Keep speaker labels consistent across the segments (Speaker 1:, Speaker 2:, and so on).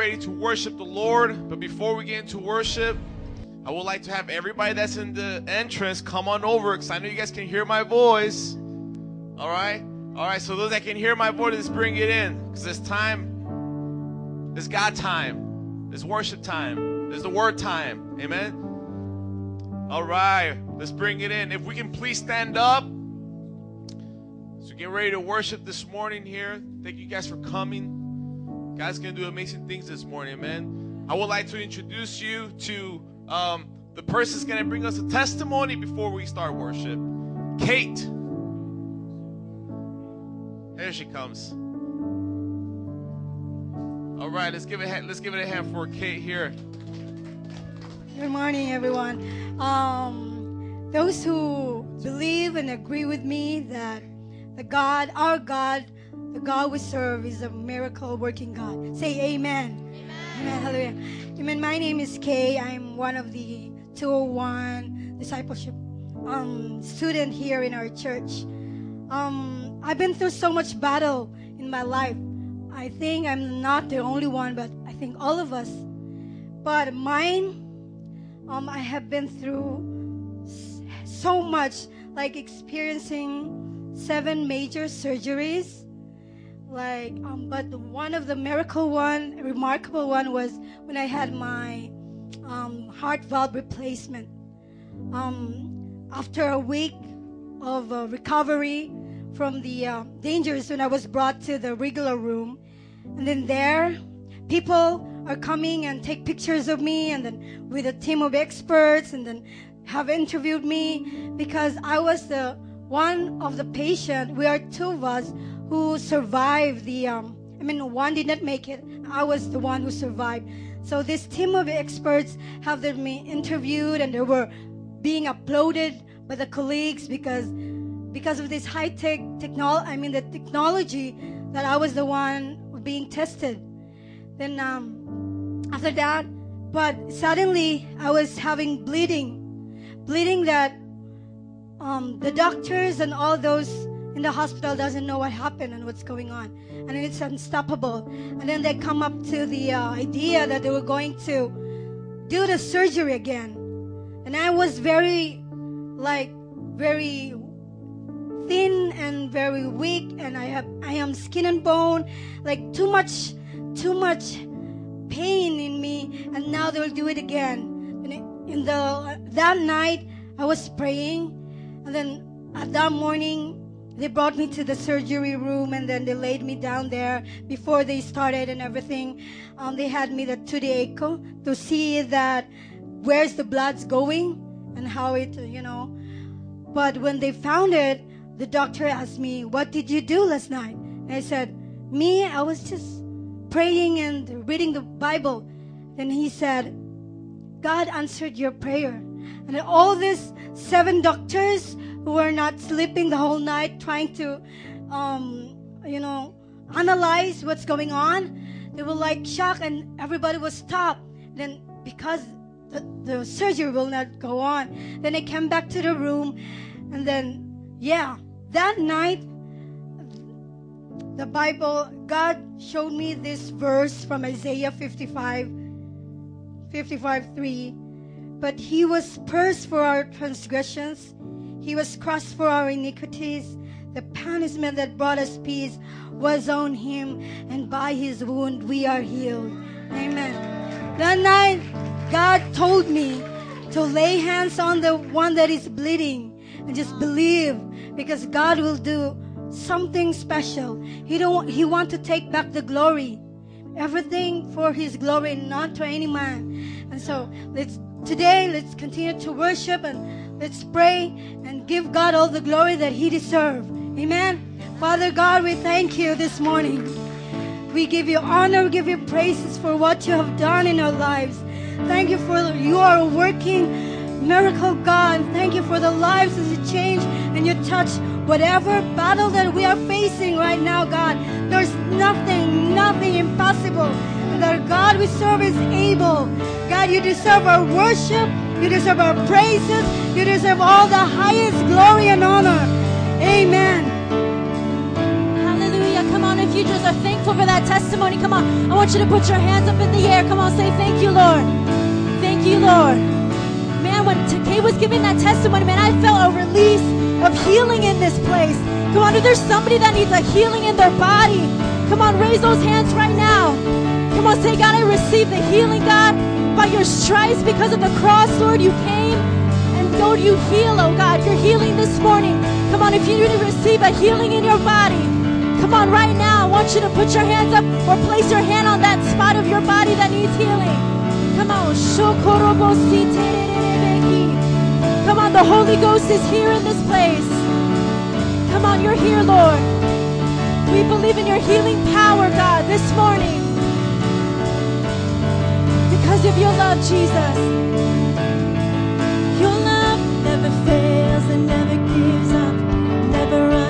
Speaker 1: ready to worship the Lord. But before we get into worship, I would like to have everybody that's in the entrance come on over because I know you guys can hear my voice. All right? All right, so those that can hear my voice, let's bring it in because it's time. It's God time. It's worship time. It's the word time. Amen. All right, let's bring it in. If we can please stand up. So get ready to worship this morning here. Thank you guys for coming. God's gonna do amazing things this morning, amen. I would like to introduce you to um, the person's gonna bring us a testimony before we start worship. Kate. There she comes. All right, let's give it. Let's give it a hand for Kate here.
Speaker 2: Good morning, everyone. Um, those who believe and agree with me that the God, our God, the God we serve, is a miracle working God. Say Amen. Amen. Amen. Hallelujah. Amen. My name is Kay. I'm one of the 201 discipleship um, student here in our church. Um, I've been through so much battle in my life. I think I'm not the only one, but I think all of us. But mine, um, I have been through so much, like experiencing seven major surgeries. Like, um, but one of the miracle one, remarkable one was when I had my um, heart valve replacement. Um, after a week of uh, recovery from the uh, dangers, when I was brought to the regular room, and then there, people are coming and take pictures of me, and then with a team of experts, and then have interviewed me because I was the one of the patient. We are two of us who survived the. Um, I mean, one did not make it. I was the one who survived. So this team of experts have been interviewed, and they were being uploaded by the colleagues because because of this high tech technology. I mean, the technology that I was the one being tested. Then um, after that, but suddenly I was having bleeding, bleeding that um, the doctors and all those in the hospital doesn't know what happened and what's going on, and it's unstoppable. And then they come up to the uh, idea that they were going to do the surgery again, and I was very, like, very thin and very weak, and I have I am skin and bone, like too much, too much pain in me, and now they will do it again. And in the that night, I was praying, and then at that morning, they brought me to the surgery room, and then they laid me down there before they started and everything. Um, they had me the, to the echo to see that where's the blood's going and how it, you know. But when they found it, the doctor asked me, What did you do last night? And I said, Me, I was just praying and reading the Bible. Then he said, God answered your prayer. And all these seven doctors who were not sleeping the whole night trying to, um, you know, analyze what's going on, they were like shocked and everybody was stopped. Then because the, the surgery will not go on, then I came back to the room and then, yeah, that night, the Bible, God showed me this verse from Isaiah 55, 55 3. But he was pierced for our transgressions, he was crushed for our iniquities. The punishment that brought us peace was on him, and by his wound we are healed. Amen. That night, God told me to lay hands on the one that is bleeding and just believe because God will do something special. He don't he want to take back the glory. Everything for his glory, not to any man. And so let's today let's continue to worship and let's pray and give God all the glory that he deserves. Amen. Father God, we thank you this morning. We give you honor, we give you praises for what you have done in our lives. Thank you for you are a working miracle God. Thank you for the lives that you change and you touch whatever battle that we are facing right now, God. There's nothing, nothing impossible. And our God we serve is able. God, you deserve our worship. You deserve our praises. You deserve all the highest glory and honor. Amen.
Speaker 3: Hallelujah. Come on, if you teachers are thankful for that testimony. Come on. I want you to put your hands up in the air. Come on, say thank you, Lord. Thank you, Lord. Man, when Kay was giving that testimony, man, I felt a release of healing in this place. Come on, if there's somebody that needs a healing in their body, come on, raise those hands right now. Come on, say, God, I receive the healing, God, by your stripes because of the cross, Lord, you came. And Lord, you heal, oh God. You're healing this morning. Come on, if you need to receive a healing in your body, come on, right now. I want you to put your hands up or place your hand on that spot of your body that needs healing. Come on. Come on, the Holy Ghost is here in this place. Come on, you're here, Lord. We believe in your healing power, God, this morning. Because of your love, Jesus. Your love never fails and never gives up, never runs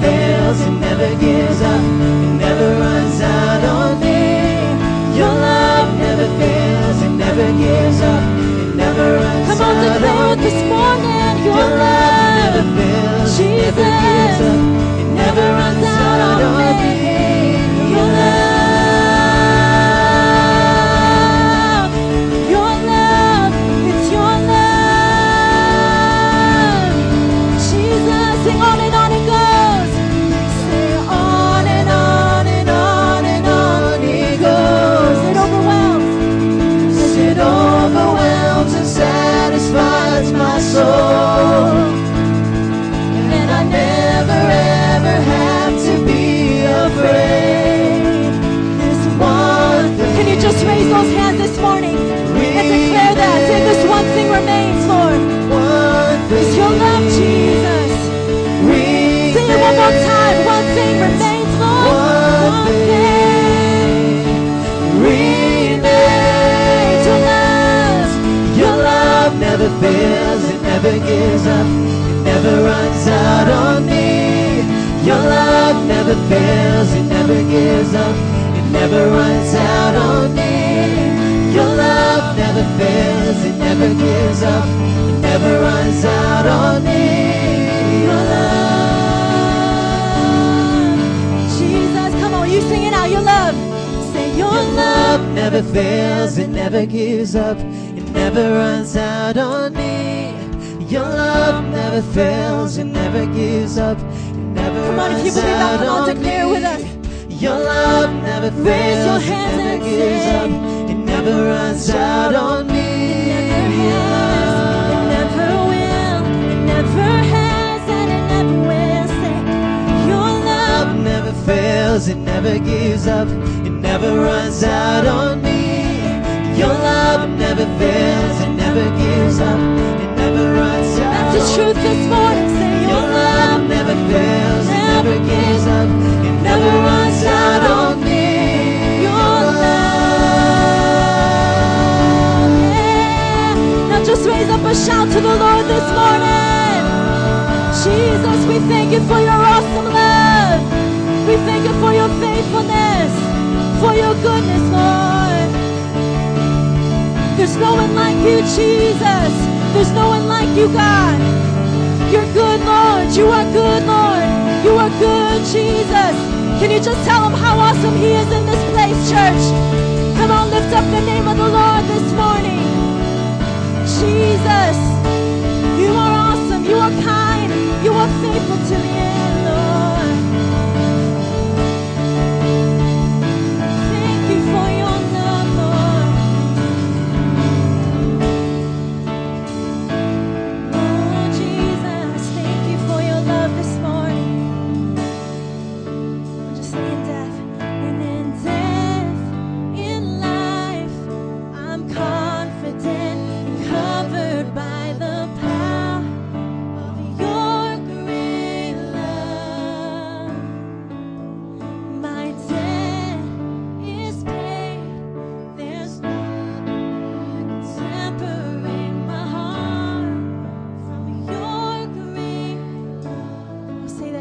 Speaker 3: Fails, it never gives up. It never runs out on me. Your love never fails. It never gives up. It never runs up. Come on to the Lord this morning. Your love never fails. Jesus gives up, it never runs out on me. Remains, Lord.
Speaker 4: One
Speaker 3: It's your love, Jesus. Sing it one more time. One thing remains, Lord. One thing remains. Your love.
Speaker 4: Your love never fails, it never gives up, it never runs out on me. Your love never fails, it never gives up, it never runs out on me. Love never fails, it never gives up, it never runs out on me. Your love,
Speaker 3: Jesus, come on, you sing it out. Your love. Say your
Speaker 4: your
Speaker 3: love.
Speaker 4: love never fails, it never gives up, it never runs out on me. Your love never fails, it never gives up, it never
Speaker 3: Come on, if you believe that, on,
Speaker 4: on
Speaker 3: declare
Speaker 4: me.
Speaker 3: with us.
Speaker 4: Your love never
Speaker 3: Raise your
Speaker 4: fails, it
Speaker 3: hands
Speaker 4: never
Speaker 3: and
Speaker 4: gives
Speaker 3: say,
Speaker 4: up, never runs out on me.
Speaker 3: It never will. It never has, and it never will. Your love.
Speaker 4: Love never fails, it never gives up, it never runs out on me. Your love never fails, it never gives up, it never runs out
Speaker 3: That's the
Speaker 4: on
Speaker 3: truth this morning. Say
Speaker 4: Your love never fails, it never gives up, it never runs out on me.
Speaker 3: Just raise up a shout to the Lord this morning. Jesus, we thank you for your awesome love. We thank you for your faithfulness, for your goodness, Lord. There's no one like you, Jesus. There's no one like you, God. You're good, Lord. You are good, Lord. You are good, Jesus. Can you just tell him how awesome he is in this place, church? Come on, lift up the name of the Lord this morning. Jesus,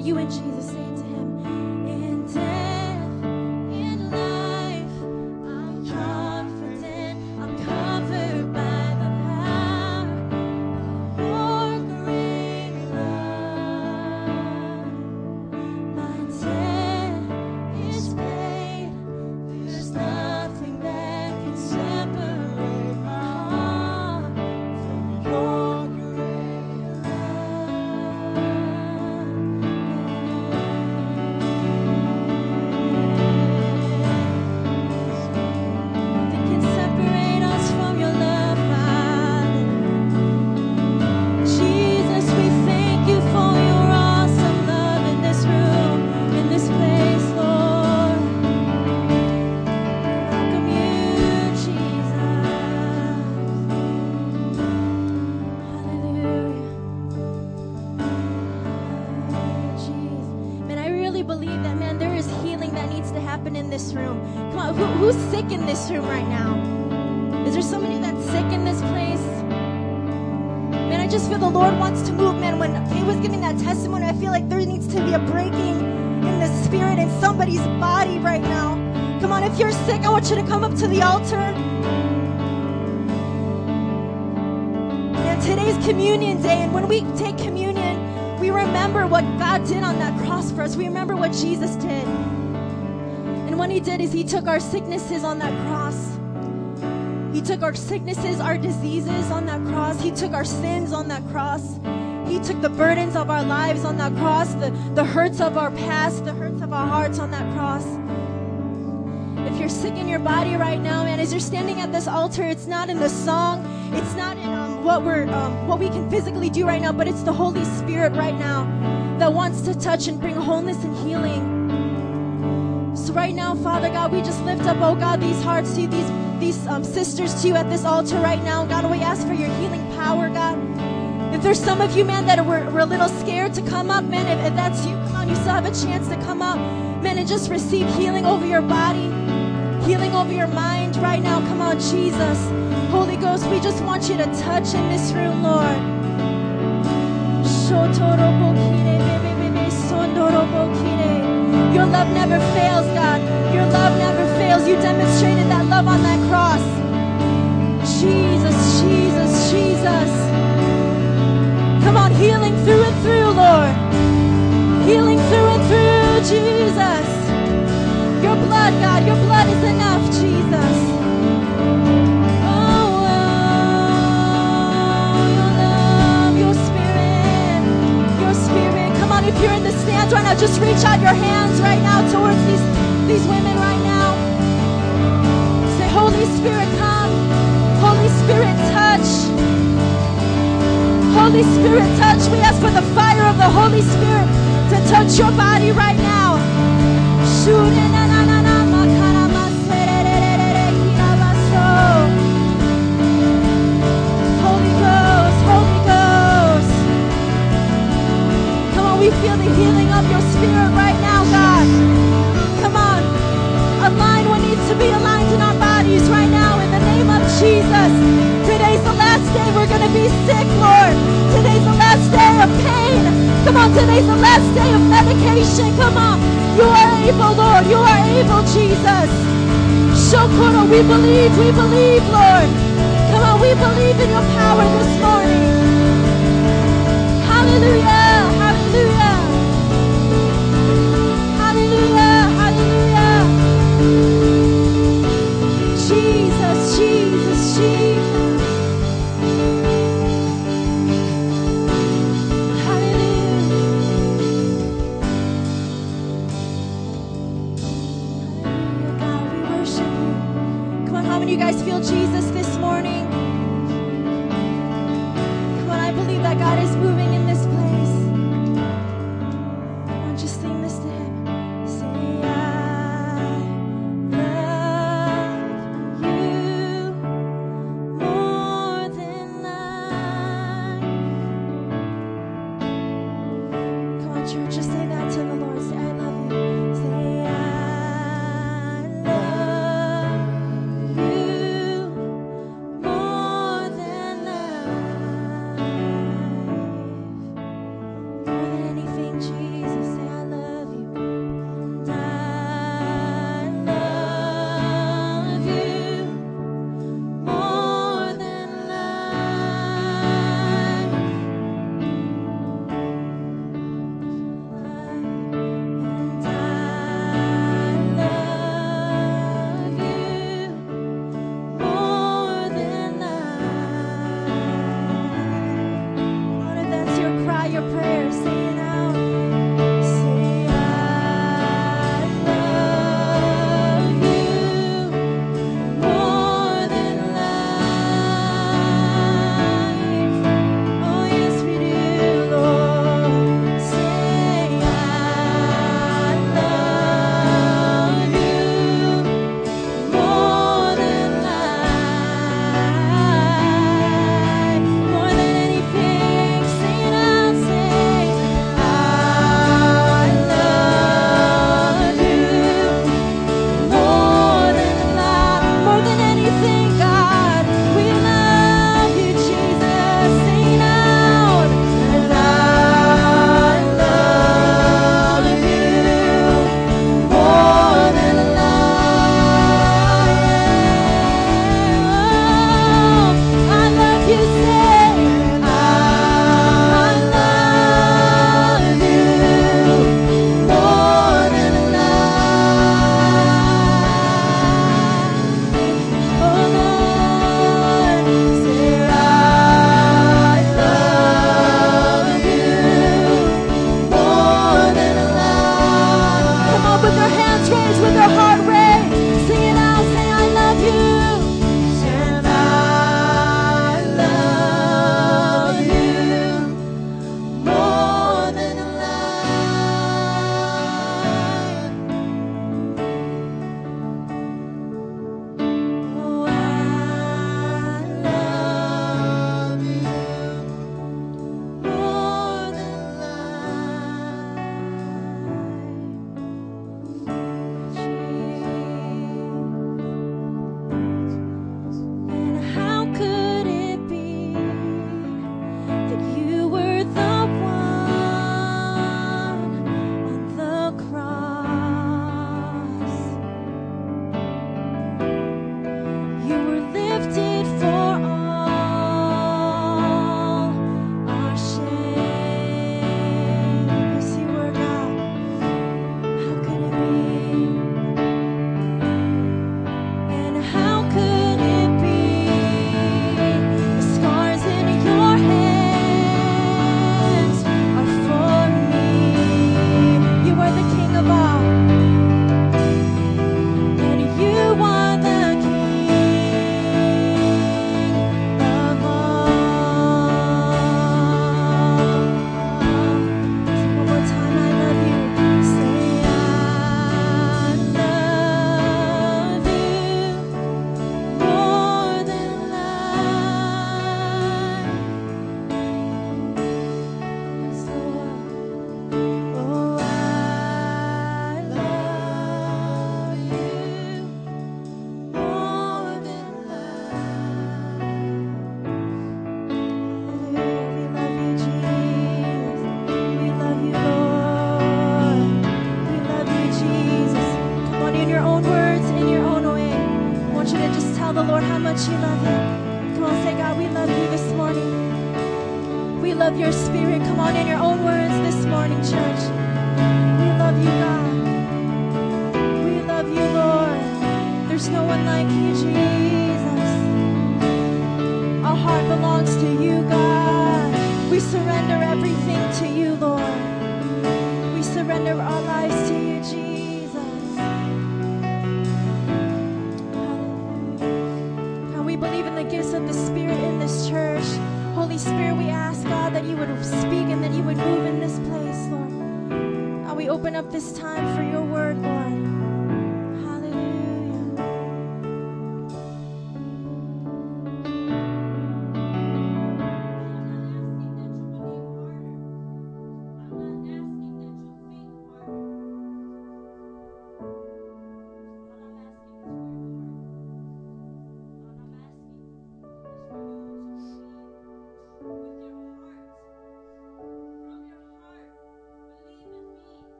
Speaker 3: you and Jesus say I want you to come up to the altar. And today's communion day, and when we take communion, we remember what God did on that cross for us. We remember what Jesus did. And what he did is he took our sicknesses on that cross. He took our sicknesses, our diseases on that cross. He took our sins on that cross. He took the burdens of our lives on that cross, the, the hurts of our past, the hurts of our hearts on that cross. Sick in your body right now, man, as you're standing at this altar, it's not in the song, it's not in um, what we're um, what we can physically do right now, but it's the Holy Spirit right now that wants to touch and bring wholeness and healing. So right now, Father God, we just lift up, oh God, these hearts to you, these these um, sisters to you at this altar right now. God, we ask for your healing power, God. If there's some of you, man, that were, were a little scared to come up, man, if, if that's you, come on, you still have a chance to come up, man, and just receive healing over your body, healing over your mind right now. Come on, Jesus. Holy Ghost, we just want you to touch in this room, Lord. Your love never fails, God. Your love never fails. You demonstrated that love on that cross. Jesus, Jesus, Jesus. Come on, healing through and through, Lord. Healing through and through, Jesus. Blood, God, your blood is enough, Jesus. Oh, oh, your love, your spirit, your spirit. Come on, if you're in the stands right now, just reach out your hands right now towards these, these women right now. Say, Holy Spirit, come. Holy Spirit, touch. Holy Spirit, touch. We ask for the fire of the Holy Spirit to touch your body right now. Holy feel the healing of your spirit right now, God. Come on. Align what needs to be aligned in our bodies right now in the name of Jesus. Today's the last day we're going to be sick, Lord. Today's the last day of pain. Come on, today's the last day of medication. Come on. You are able, Lord. You are able, Jesus. Shokoro, we believe, we believe, Lord. Come on, we believe in your power this morning. Hallelujah.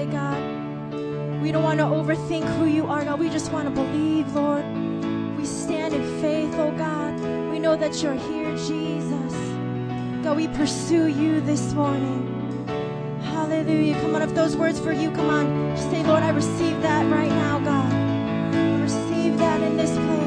Speaker 3: today, God. We don't want to overthink who you are, God. We just want to believe, Lord. We stand in faith, oh God. We know that you're here, Jesus. God, we pursue you this morning. Hallelujah. Come on, if those words for you, come on. Just say, Lord, I receive that right now, God. I receive that in this place.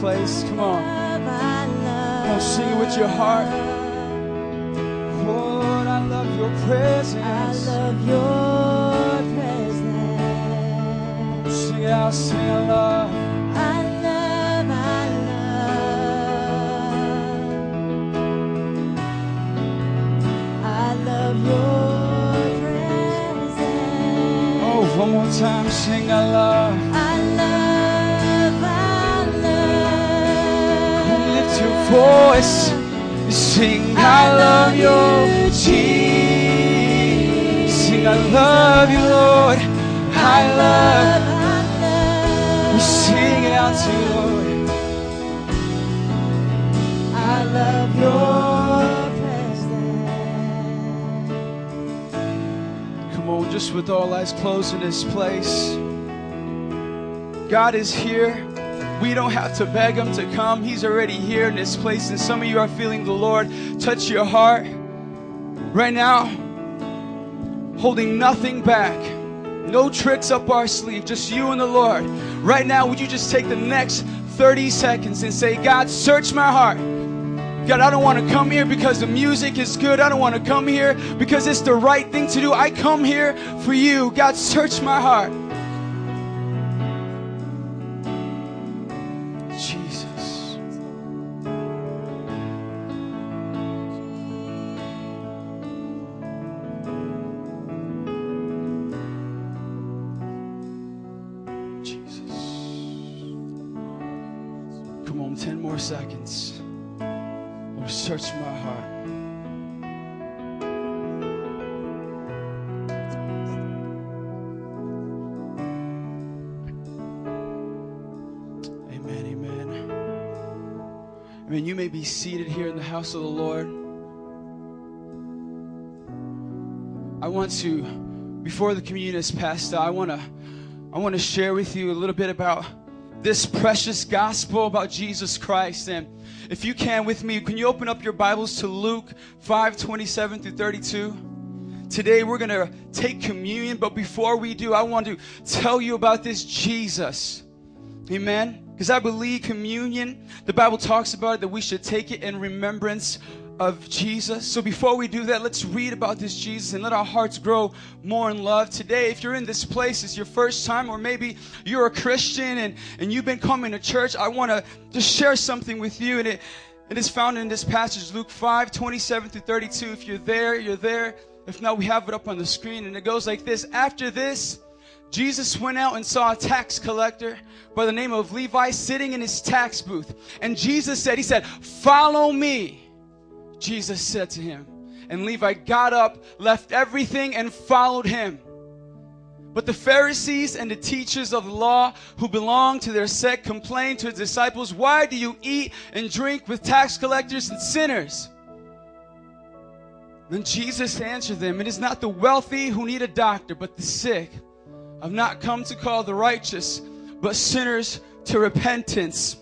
Speaker 5: Place. This place. God is here. We don't have to beg Him to come. He's already here in this place. And some of you are feeling the Lord touch your heart right now, holding nothing back. No tricks up our sleeve, just you and the Lord. Right now, would you just take the next 30 seconds and say, God, search my heart. God, I don't want to come here because the music is good. I don't want to come here because it's the right thing to do. I come here for you. God, search my heart. Be seated here in the house of the Lord. I want to, before the communion is passed out, I want to, I want to share with you a little bit about this precious gospel about Jesus Christ. And if you can with me, can you open up your Bibles to Luke 5 27 through 32? Today we're going to take communion, but before we do, I want to tell you about this Jesus. Amen. Because I believe communion, the Bible talks about it that we should take it in remembrance of Jesus. So before we do that, let's read about this Jesus and let our hearts grow more in love. Today, if you're in this place, it's your first time, or maybe you're a Christian and, and you've been coming to church, I want to just share something with you. And it, it is found in this passage, Luke 5, 27 through 32. If you're there, you're there. If not, we have it up on the screen. And it goes like this. After this, Jesus went out and saw a tax collector by the name of Levi sitting in his tax booth. And Jesus said, He said, Follow me. Jesus said to him. And Levi got up, left everything, and followed him. But the Pharisees and the teachers of the law who belonged to their sect complained to his disciples, Why do you eat and drink with tax collectors and sinners? Then Jesus answered them, It is not the wealthy who need a doctor, but the sick. I've not come to call the righteous, but sinners to repentance.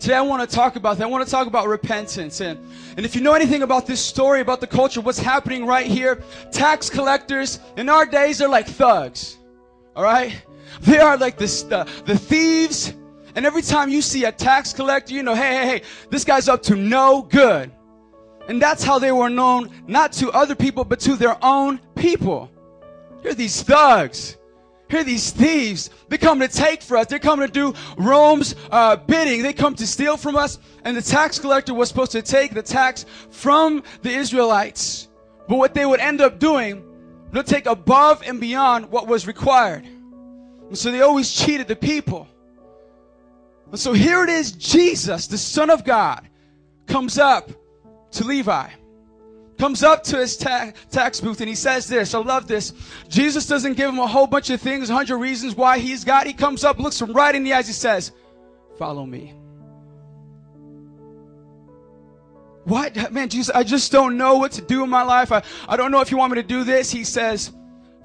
Speaker 5: Today I want to talk about that. I want to talk about repentance. And, and if you know anything about this story, about the culture, what's happening right here, tax collectors in our days, they're like thugs. All right? They are like the, the thieves. And every time you see a tax collector, you know, hey, hey, hey, this guy's up to no good. And that's how they were known, not to other people, but to their own people. Are these thugs. Here these thieves. They come to take for us. They come to do Rome's uh, bidding. They come to steal from us. And the tax collector was supposed to take the tax from the Israelites. But what they would end up doing, they'll take above and beyond what was required. And so they always cheated the people. And so here it is, Jesus, the Son of God, comes up to Levi comes up to his ta- tax booth and he says this. I love this. Jesus doesn't give him a whole bunch of things, a hundred reasons why he's got. He comes up, looks him right in the eyes. He says, "Follow me." What man, Jesus? I just don't know what to do in my life. I, I don't know if you want me to do this. He says,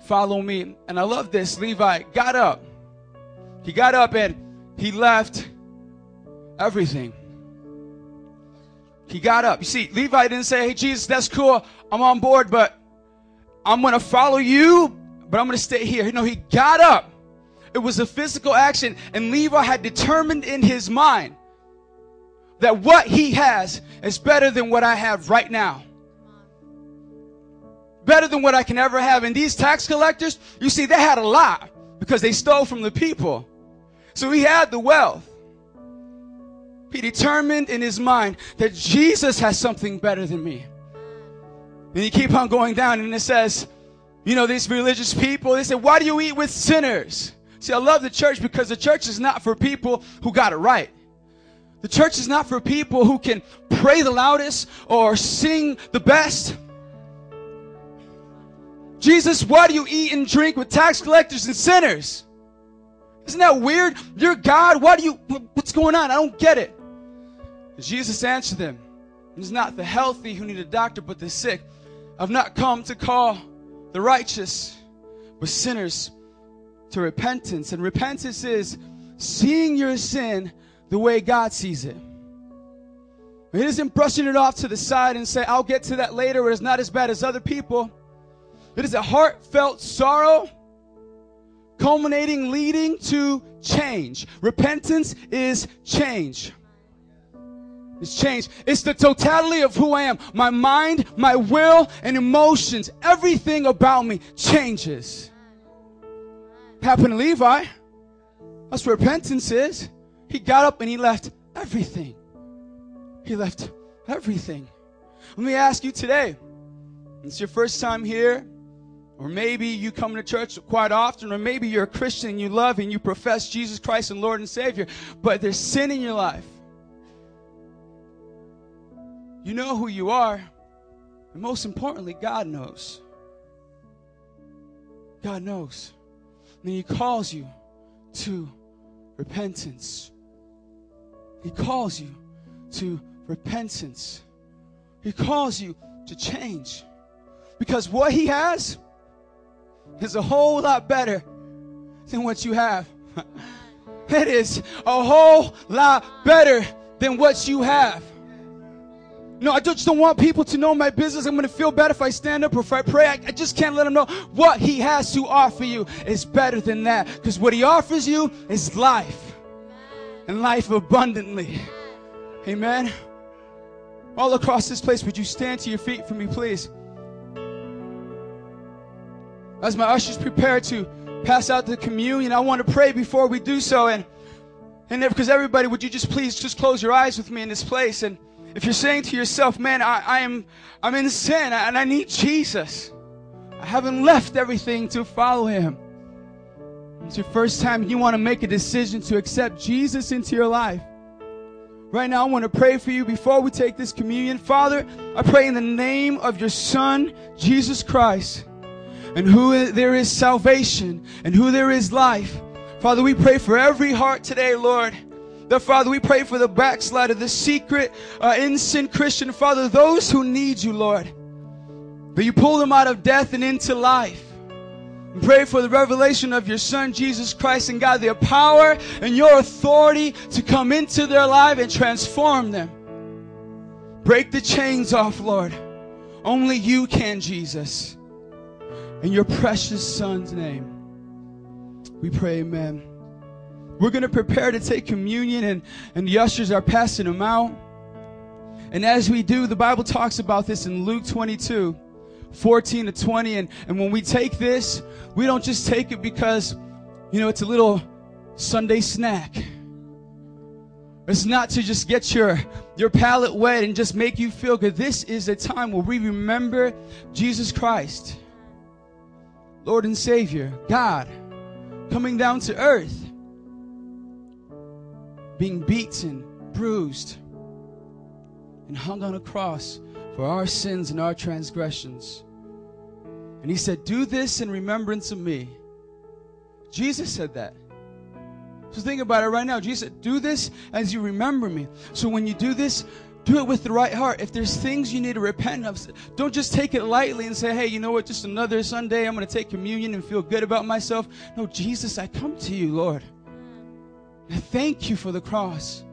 Speaker 5: "Follow me." And I love this. Levi got up. He got up and he left everything. He got up. You see, Levi didn't say, Hey, Jesus, that's cool. I'm on board, but I'm going to follow you, but I'm going to stay here. You know, he got up It was a physical action, and Levi had determined in his mind that what he has is better than what I have right now. Better than what I can ever have. And these tax collectors, you see, they had a lot because they stole from the people. So he had the wealth. He determined in his mind that Jesus has something better than me. And you keep on going down, and it says, you know, these religious people, they say, Why do you eat with sinners? See, I love the church because the church is not for people who got it right. The church is not for people who can pray the loudest or sing the best. Jesus, why do you eat and drink with tax collectors and sinners? Isn't that weird? You're God. Why do you, what's going on? I don't get it. Jesus answered them, It's not the healthy who need a doctor, but the sick. I've not come to call the righteous, but sinners to repentance. And repentance is seeing your sin the way God sees it. It isn't brushing it off to the side and say, I'll get to that later, or it's not as bad as other people. It is a heartfelt sorrow culminating, leading to change. Repentance is change. It's change. It's the totality of who I am. My mind, my will, and emotions, everything about me changes. Happened to Levi. That's what repentance is. He got up and he left everything. He left everything. Let me ask you today. It's your first time here, or maybe you come to church quite often, or maybe you're a Christian and you love and you profess Jesus Christ and Lord and Savior, but there's sin in your life. You know who you are, and most importantly, God knows. God knows. And He calls you to repentance. He calls you to repentance. He calls you to change. Because what He has is a whole lot better than what you have. it is a whole lot better than what you have. No, I just don't want people to know my business. I'm going to feel better if I stand up or if I pray. I, I just can't let them know what He has to offer you is better than that. Because what He offers you is life and life abundantly. Amen. All across this place, would you stand to your feet for me, please? As my ushers prepare to pass out the communion, I want to pray before we do so. And and because everybody, would you just please just close your eyes with me in this place? And if you're saying to yourself, man, I, I am I'm in sin and I need Jesus. I haven't left everything to follow him. It's your first time you want to make a decision to accept Jesus into your life. Right now, I want to pray for you before we take this communion. Father, I pray in the name of your Son, Jesus Christ, and who there is salvation and who there is life. Father, we pray for every heart today, Lord. That Father, we pray for the backslider, the secret, uh, innocent Christian, Father, those who need you, Lord. That you pull them out of death and into life. And pray for the revelation of your Son, Jesus Christ, and God, their power and your authority to come into their life and transform them. Break the chains off, Lord. Only you can, Jesus. In your precious Son's name, we pray, amen. We're going to prepare to take communion, and, and the ushers are passing them out. And as we do, the Bible talks about this in Luke 22, 14 to 20. And, and when we take this, we don't just take it because, you know, it's a little Sunday snack. It's not to just get your, your palate wet and just make you feel good. This is a time where we remember Jesus Christ, Lord and Savior, God, coming down to earth being beaten, bruised, and hung on a cross for our sins and our transgressions. And he said, Do this in remembrance of me. Jesus said that. So think about it right now. Jesus said, Do this as you remember me. So when you do this, do it with the right heart. If there's things you need to repent of, don't just take it lightly and say, hey, you know what, just another Sunday, I'm going to take communion and feel good about myself. No, Jesus, I come to you, Lord. I thank you for the cross.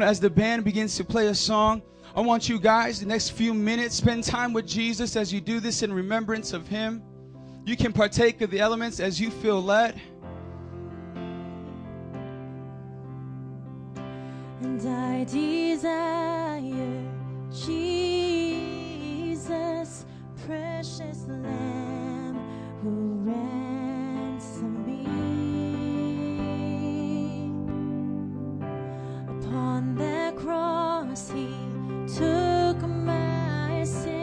Speaker 5: As the band begins to play a song, I want you guys, the next few minutes, spend time with Jesus as you do this in remembrance of Him. You can partake of the elements as you feel led.
Speaker 3: I desire Jesus, precious Lamb who ransomed me. Upon that cross, He took my sin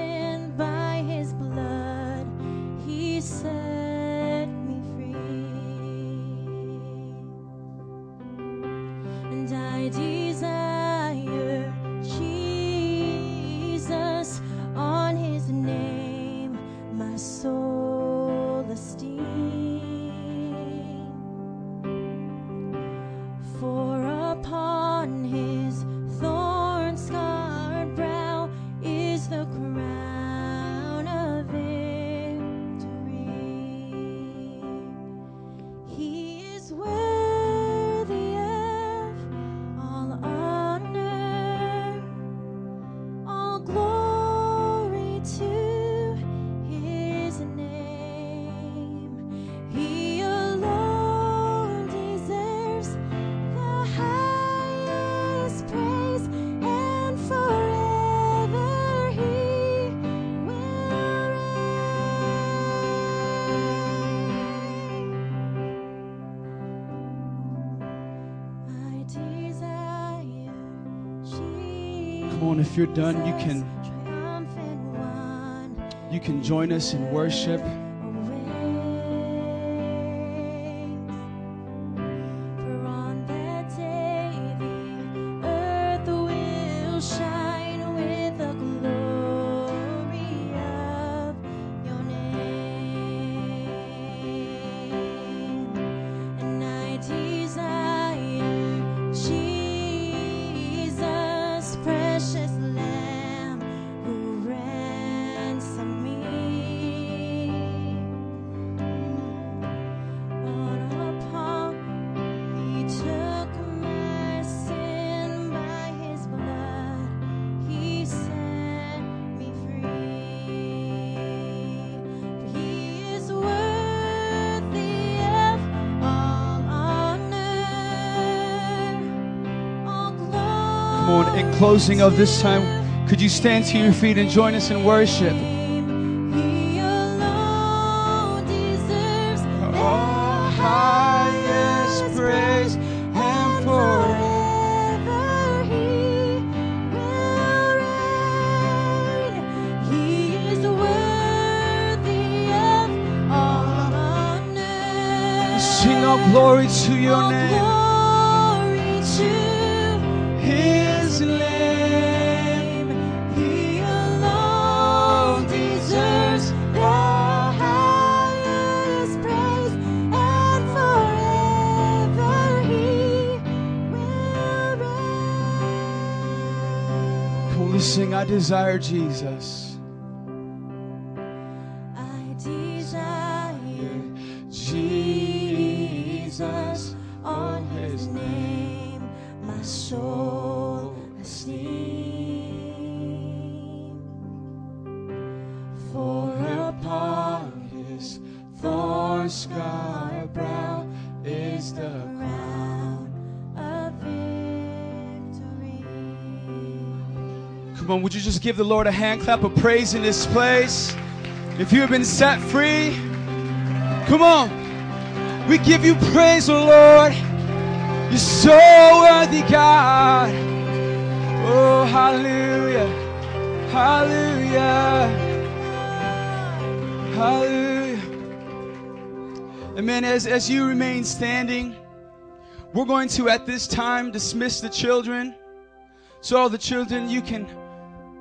Speaker 5: you're done, you can
Speaker 3: Jesus, triumphant one,
Speaker 5: you can join us in worship. Closing of this time, could you stand to your feet and join us in worship?
Speaker 3: He alone deserves
Speaker 5: our highest praise, and
Speaker 3: forever He will reign. He is worthy of All
Speaker 5: sing. I desire Jesus. You just give the Lord a hand clap of praise in this place? If you have been set free, come on. We give you praise, O Lord. You're so worthy, God. Oh, hallelujah. Hallelujah. Hallelujah. Amen. As, as you remain standing, we're going to, at this time, dismiss the children. So, all the children, you can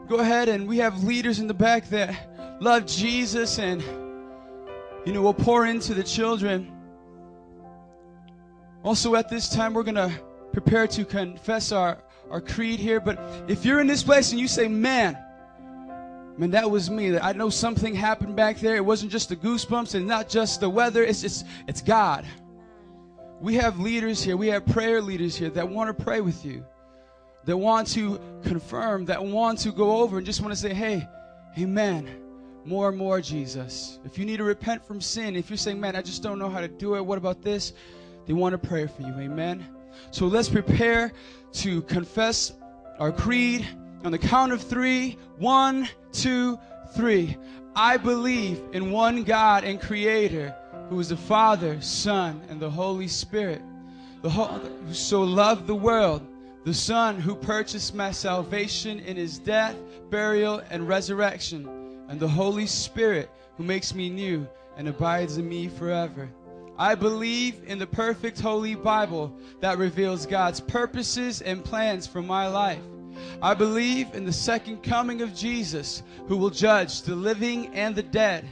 Speaker 5: go ahead and we have leaders in the back that love Jesus and, you know, we'll pour into the children. Also, at this time, we're going to prepare to confess our, our creed here. But if you're in this place and you say, man, man, that was me. I know something happened back there. It wasn't just the goosebumps and not just the weather. It's just, it's God. We have leaders here. We have prayer leaders here that want to pray with you that want to confirm, that want to go over and just want to say, hey, amen. More and more, Jesus. If you need to repent from sin, if you're saying, man, I just don't know how to do it, what about this? They want to pray for you, amen. So let's prepare to confess our creed. On the count of three, one, two, three. I believe in one God and Creator, who is the Father, Son, and the Holy Spirit. The Father who so loved the world, the Son who purchased my salvation in his death, burial, and resurrection, and the Holy Spirit who makes me new and abides in me forever. I believe in the perfect Holy Bible that reveals God's purposes and plans for my life. I believe in the second coming of Jesus, who will judge the living and the dead.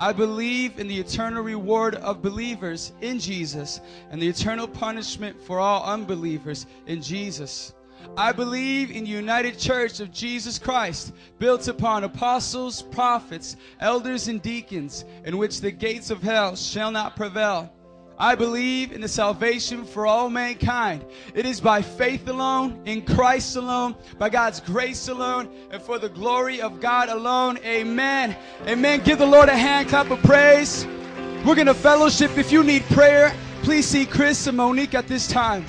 Speaker 5: I believe in the eternal reward of believers in Jesus and the eternal punishment for all unbelievers in Jesus. I believe in the United Church of Jesus Christ, built upon apostles, prophets, elders, and deacons, in which the gates of hell shall not prevail. I believe in the salvation for all mankind. It is by faith alone, in Christ alone, by God's grace alone, and for the glory of God alone. Amen. Amen. Give the Lord a hand clap of praise. We're going to fellowship. If you need prayer, please see Chris and Monique at this time.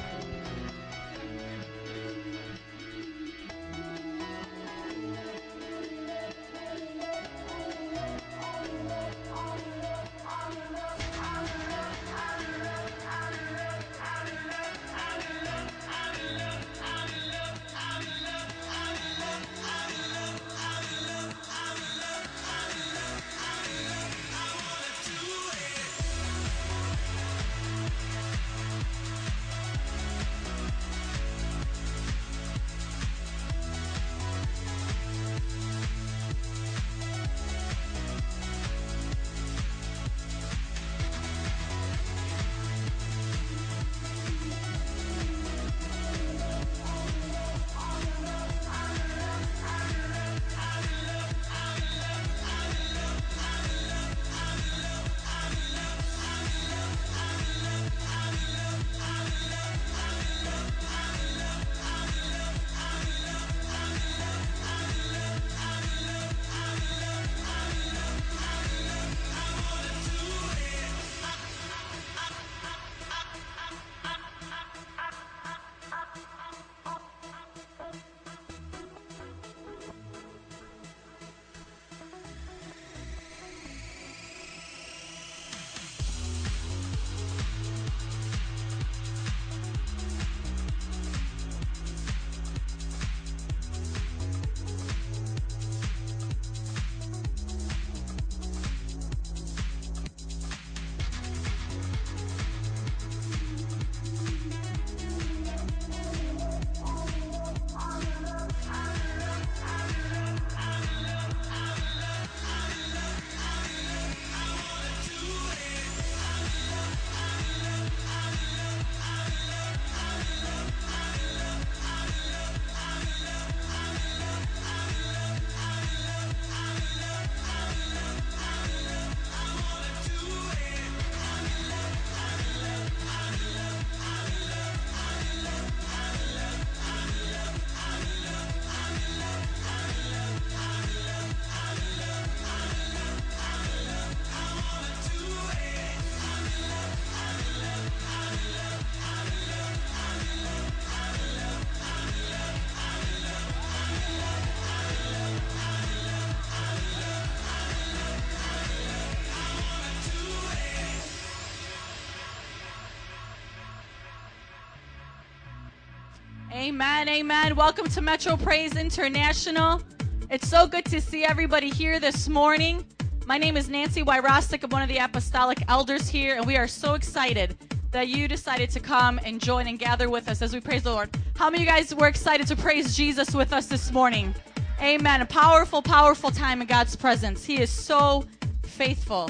Speaker 6: Amen, amen. Welcome to Metro Praise International. It's so good to see everybody here this morning. My name is Nancy Wyrostik. I'm one of the apostolic elders here, and we are so excited that you decided to come and join and gather with us as we praise the Lord. How many of you guys were excited to praise Jesus with us this morning? Amen. A powerful, powerful time in God's presence. He is so faithful.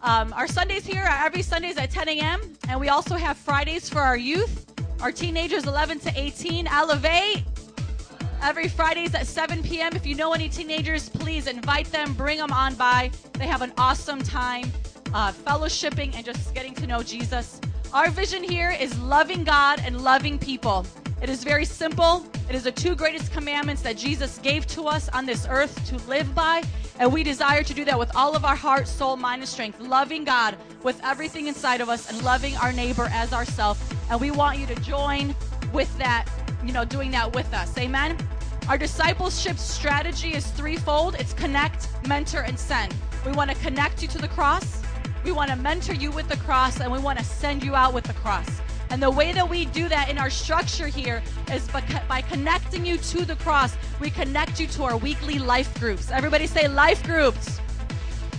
Speaker 6: Um, our Sundays here are every Sundays at 10 a.m. And we also have Fridays for our youth, our teenagers 11 to 18. Elevate every Fridays at 7 p.m. If you know any teenagers, please invite them, bring them on by. They have an awesome time uh, fellowshipping and just getting to know Jesus. Our vision here is loving God and loving people. It is very simple. It is the two greatest commandments that Jesus gave to us on this earth to live by. And we desire to do that with all of our heart, soul, mind, and strength. Loving God with everything inside of us and loving our neighbor as ourselves. And we want you to join with that you know, doing that with us. Amen. Our discipleship strategy is threefold. It's connect, mentor, and send. We want to connect you to the cross. We want to mentor you with the cross, and we want to send you out with the cross. And the way that we do that in our structure here is by, connecting you to the cross. We connect you to our weekly life groups. Everybody say life groups.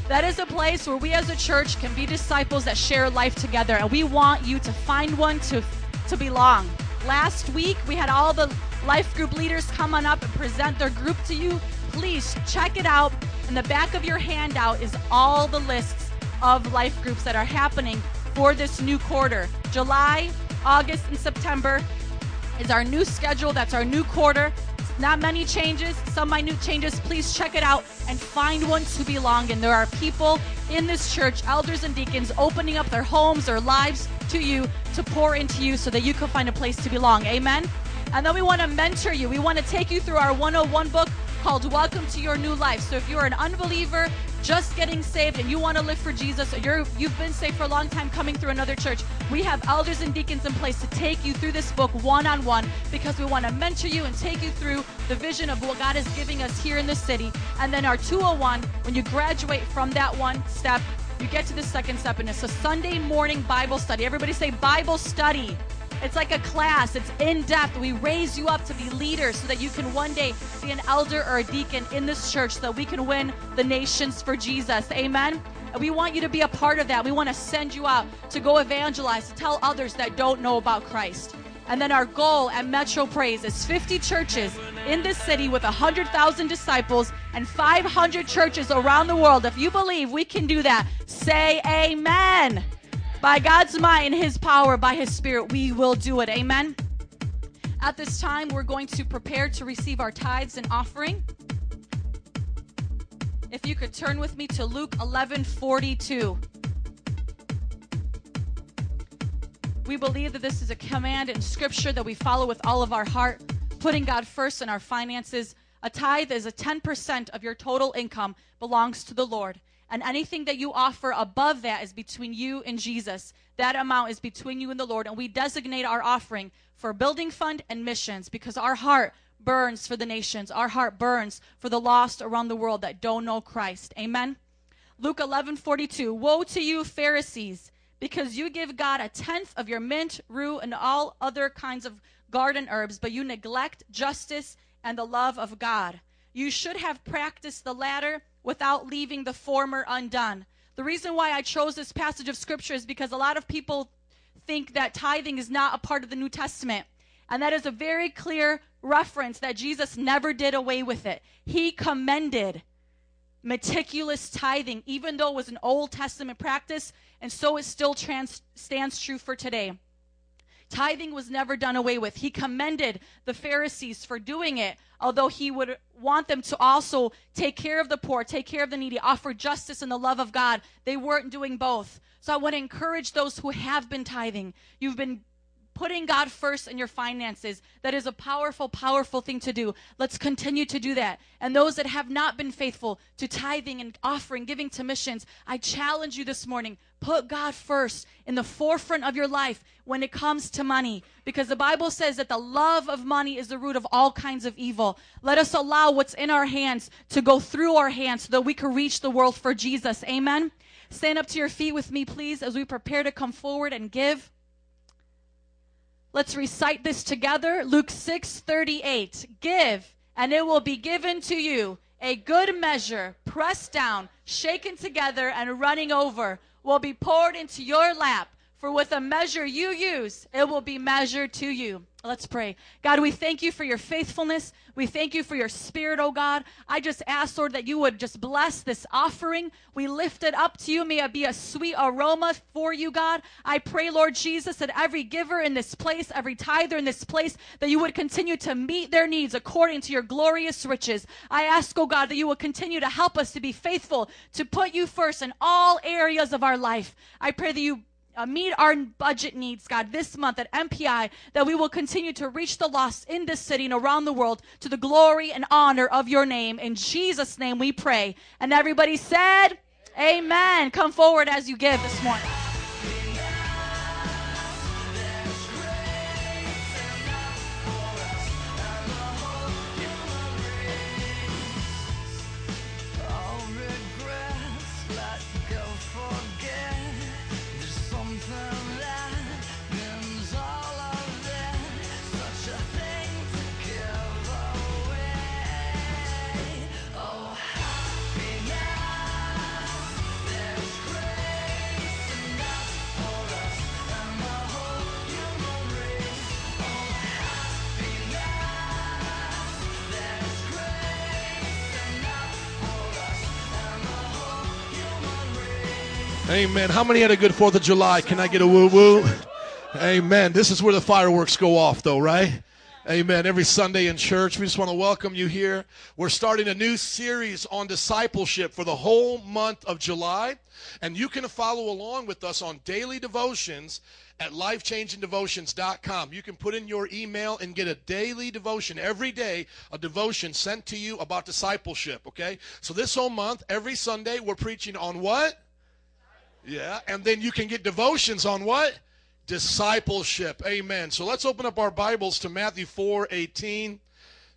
Speaker 6: That is a place where we as a church can be disciples that share life together. And we want you to find one to, to belong. Last week, we had all the life group leaders come on up and present their group to you. Please check it out. In the back of your handout is all the lists of life groups that are happening for this new quarter. July, August, and September is our new schedule. That's our new quarter. Not many changes, some minute changes. Please check it out and find one to belong in. There are people in this church, elders and deacons, opening up their homes, their lives to you to pour into you so that you can find a place to belong. Amen. And then we want to mentor you. We want to take you through our 101 book called Welcome to Your New Life. So if you're an unbeliever, just getting saved and you want to live for Jesus, or you're you've been saved for a long time coming through another church, we have elders and deacons in place to take you through this book one on one because we want to mentor you and take you through the vision of what God is giving us here in the city. And then our 201, when you graduate from that one step, you get to the second step, and it's a Sunday morning Bible study. Everybody say Bible study. It's like a class, it's in depth. We raise you up to be leaders so that you can one day be an elder or a deacon in this church so that we can win the nations for Jesus. Amen. And we want you to be a part of that. We want to send you out to go evangelize, to tell others that don't know about Christ. And then our goal at Metro Praise is 50 churches in this city with 100,000 disciples and 500 churches around the world. If you believe we can do that, say amen. By God's might and His power, by His Spirit, we will do it. Amen. At this time, we're going to prepare to receive our tithes and offering. If you could turn with me to Luke 11 42. We believe that this is a command in Scripture that we follow with all of our heart, putting God first in our finances. A tithe is a 10% of your total income belongs to the Lord. And anything that you offer above that is between you and Jesus. That amount is between you and the Lord. And we designate our offering for building fund and missions because our heart burns for the nations. Our heart burns for the lost around the world that don't know Christ. Amen. Luke 11 42. Woe to you, Pharisees, because you give God a tenth of your mint, rue, and all other kinds of garden herbs, but you neglect justice and the love of God. You should have practiced the latter without leaving the former undone. The reason why I chose this passage of scripture is because a lot of people think that tithing is not a part of the New Testament. And that is a very clear reference that Jesus never did away with it. He commended meticulous tithing, even though it was an Old Testament practice, and so it still trans- stands true for today. Tithing was never done away with. He commended the Pharisees for doing it, although he would want them to also take care of the poor, take care of the needy, offer justice and the love of God. They weren't doing both. So I want to encourage those who have been tithing. You've been putting God first in your finances. That is a powerful, powerful thing to do. Let's continue to do that. And those that have not been faithful to tithing and offering, giving to missions, I challenge you this morning. Put God first in the forefront of your life when it comes to money. Because the Bible says that the love of money is the root of all kinds of evil. Let us allow what's in our hands to go through our hands so that we can reach the world for Jesus. Amen. Stand up to your feet with me, please, as we prepare to come forward and give. Let's recite this together. Luke 6 38. Give, and it will be given to you. A good measure, pressed down, shaken together, and running over, will be poured into your lap. For with a measure you use, it will be measured to you. Let's pray. God, we thank you for your faithfulness. We thank you for your spirit, oh God. I just ask, Lord, that you would just bless this offering. We lift it up to you. May it be a sweet aroma for you, God. I pray, Lord Jesus, that every giver in this place, every tither in this place, that you would continue to meet their needs according to your glorious riches. I ask, oh God, that you will continue to help us to be faithful, to put you first in all areas of our life. I pray that you uh, meet our budget needs, God, this month at MPI, that we will continue to reach the lost in this city and around the world to the glory and honor of your name. In Jesus' name we pray. And everybody said, Amen. Come forward as you give this morning.
Speaker 7: Amen. How many had a good 4th of July? Can I get a woo woo? Amen. This is where the fireworks go off, though, right? Amen. Every Sunday in church, we just want to welcome you here. We're starting a new series on discipleship for the whole month of July. And you can follow along with us on daily devotions at lifechangingdevotions.com. You can put in your email and get a daily devotion every day, a devotion sent to you about discipleship, okay? So this whole month, every Sunday, we're preaching on what? Yeah, and then you can get devotions on what? Discipleship. Amen. So let's open up our Bibles to Matthew 4 18.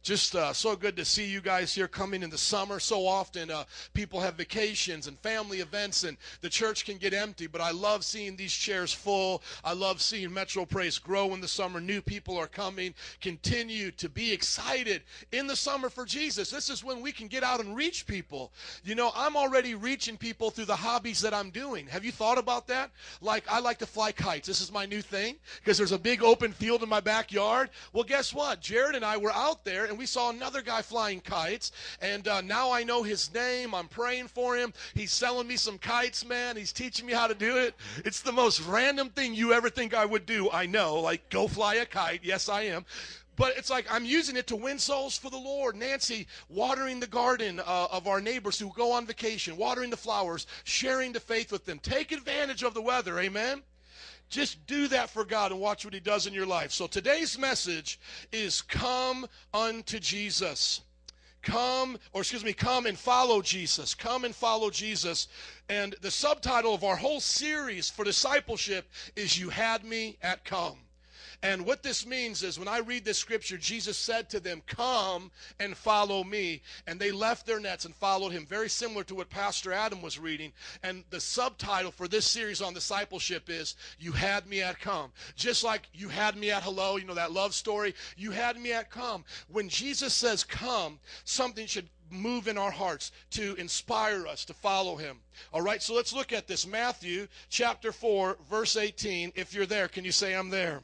Speaker 7: Just uh, so good to see you guys here coming in the summer. So often uh, people have vacations and family events, and the church can get empty. But I love seeing these chairs full. I love seeing Metro Praise grow in the summer. New people are coming. Continue to be excited in the summer for Jesus. This is when we can get out and reach people. You know, I'm already reaching people through the hobbies that I'm doing. Have you thought about that? Like, I like to fly kites. This is my new thing because there's a big open field in my backyard. Well, guess what? Jared and I were out there and we saw another guy flying kites. And uh, now I know his name. I'm praying for him. He's selling me some kites, man. He's teaching me how to do it. It's the most random thing you ever think I would do. I know, like go fly a kite. Yes, I am. But it's like I'm using it to win souls for the Lord. Nancy, watering the garden uh, of our neighbors who go on vacation, watering the flowers, sharing the faith with them. Take advantage of the weather. Amen. Just do that for God and watch what He does in your life. So today's message is Come unto Jesus. Come, or excuse me, come and follow Jesus. Come and follow Jesus. And the subtitle of our whole series for discipleship is You Had Me at Come. And what this means is when I read this scripture, Jesus said to them, Come and follow me. And they left their nets and followed him, very similar to what Pastor Adam was reading. And the subtitle for this series on discipleship is, You had me at come. Just like you had me at hello, you know that love story? You had me at come. When Jesus says come, something should move in our hearts to inspire us to follow him. All right, so let's look at this. Matthew chapter 4, verse 18. If you're there, can you say, I'm there?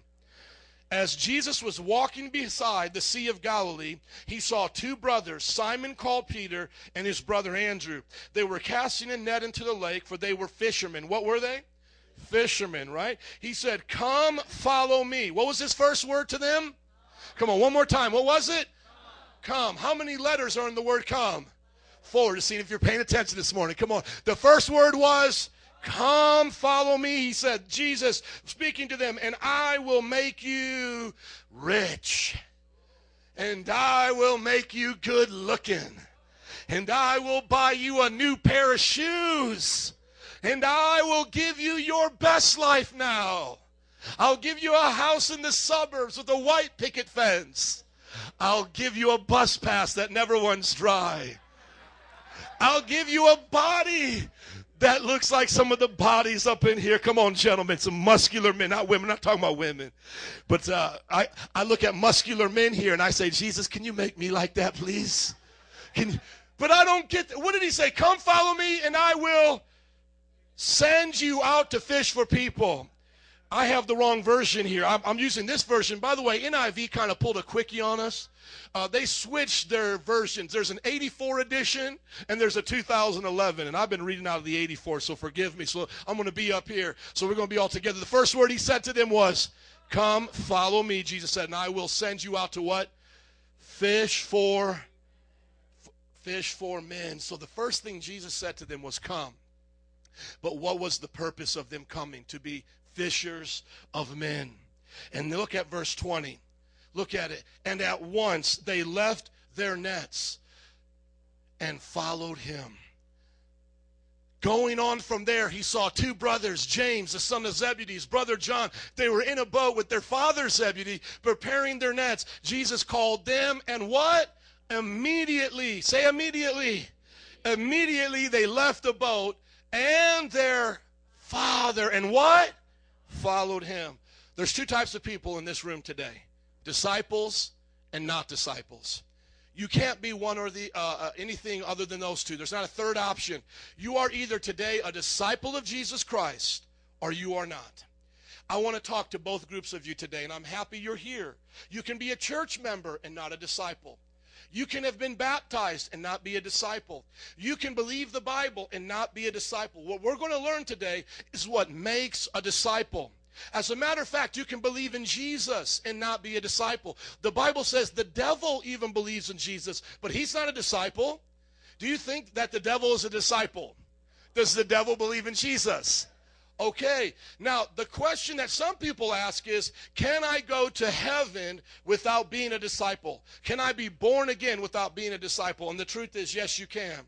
Speaker 7: As Jesus was walking beside the Sea of Galilee, he saw two brothers, Simon called Peter and his brother Andrew. They were casting a net into the lake, for they were fishermen. What were they? Fishermen, right? He said, Come, follow me. What was his first word to them? Come on, one more time. What was it? Come. How many letters are in the word come? Four. To see if you're paying attention this morning. Come on. The first word was Come follow me, he said, Jesus speaking to them, and I will make you rich. And I will make you good looking. And I will buy you a new pair of shoes. And I will give you your best life now. I'll give you a house in the suburbs with a white picket fence. I'll give you a bus pass that never runs dry. I'll give you a body that looks like some of the bodies up in here. Come on, gentlemen, some muscular men, not women, not talking about women. But uh, I, I look at muscular men here and I say, Jesus, can you make me like that, please? Can you? But I don't get, what did he say? Come follow me and I will send you out to fish for people. I have the wrong version here. I'm, I'm, using this version. By the way, NIV kind of pulled a quickie on us. Uh, they switched their versions. There's an 84 edition and there's a 2011. And I've been reading out of the 84, so forgive me. So I'm going to be up here. So we're going to be all together. The first word he said to them was, Come, follow me, Jesus said, and I will send you out to what? Fish for fish for men. So the first thing Jesus said to them was, Come. But what was the purpose of them coming? To be fishers of men. And look at verse 20. Look at it. And at once they left their nets and followed him. Going on from there, he saw two brothers, James, the son of Zebedee, his brother John. They were in a boat with their father Zebedee, preparing their nets. Jesus called them, and what? Immediately, say immediately. Immediately they left the boat and their father, and what? Followed him. There's two types of people in this room today disciples and not disciples. You can't be one or the uh, uh, anything other than those two. There's not a third option. You are either today a disciple of Jesus Christ or you are not. I want to talk to both groups of you today, and I'm happy you're here. You can be a church member and not a disciple. You can have been baptized and not be a disciple. You can believe the Bible and not be a disciple. What we're going to learn today is what makes a disciple. As a matter of fact, you can believe in Jesus and not be a disciple. The Bible says the devil even believes in Jesus, but he's not a disciple. Do you think that the devil is a disciple? Does the devil believe in Jesus? Okay, now the question that some people ask is Can I go to heaven without being a disciple? Can I be born again without being a disciple? And the truth is, yes, you can.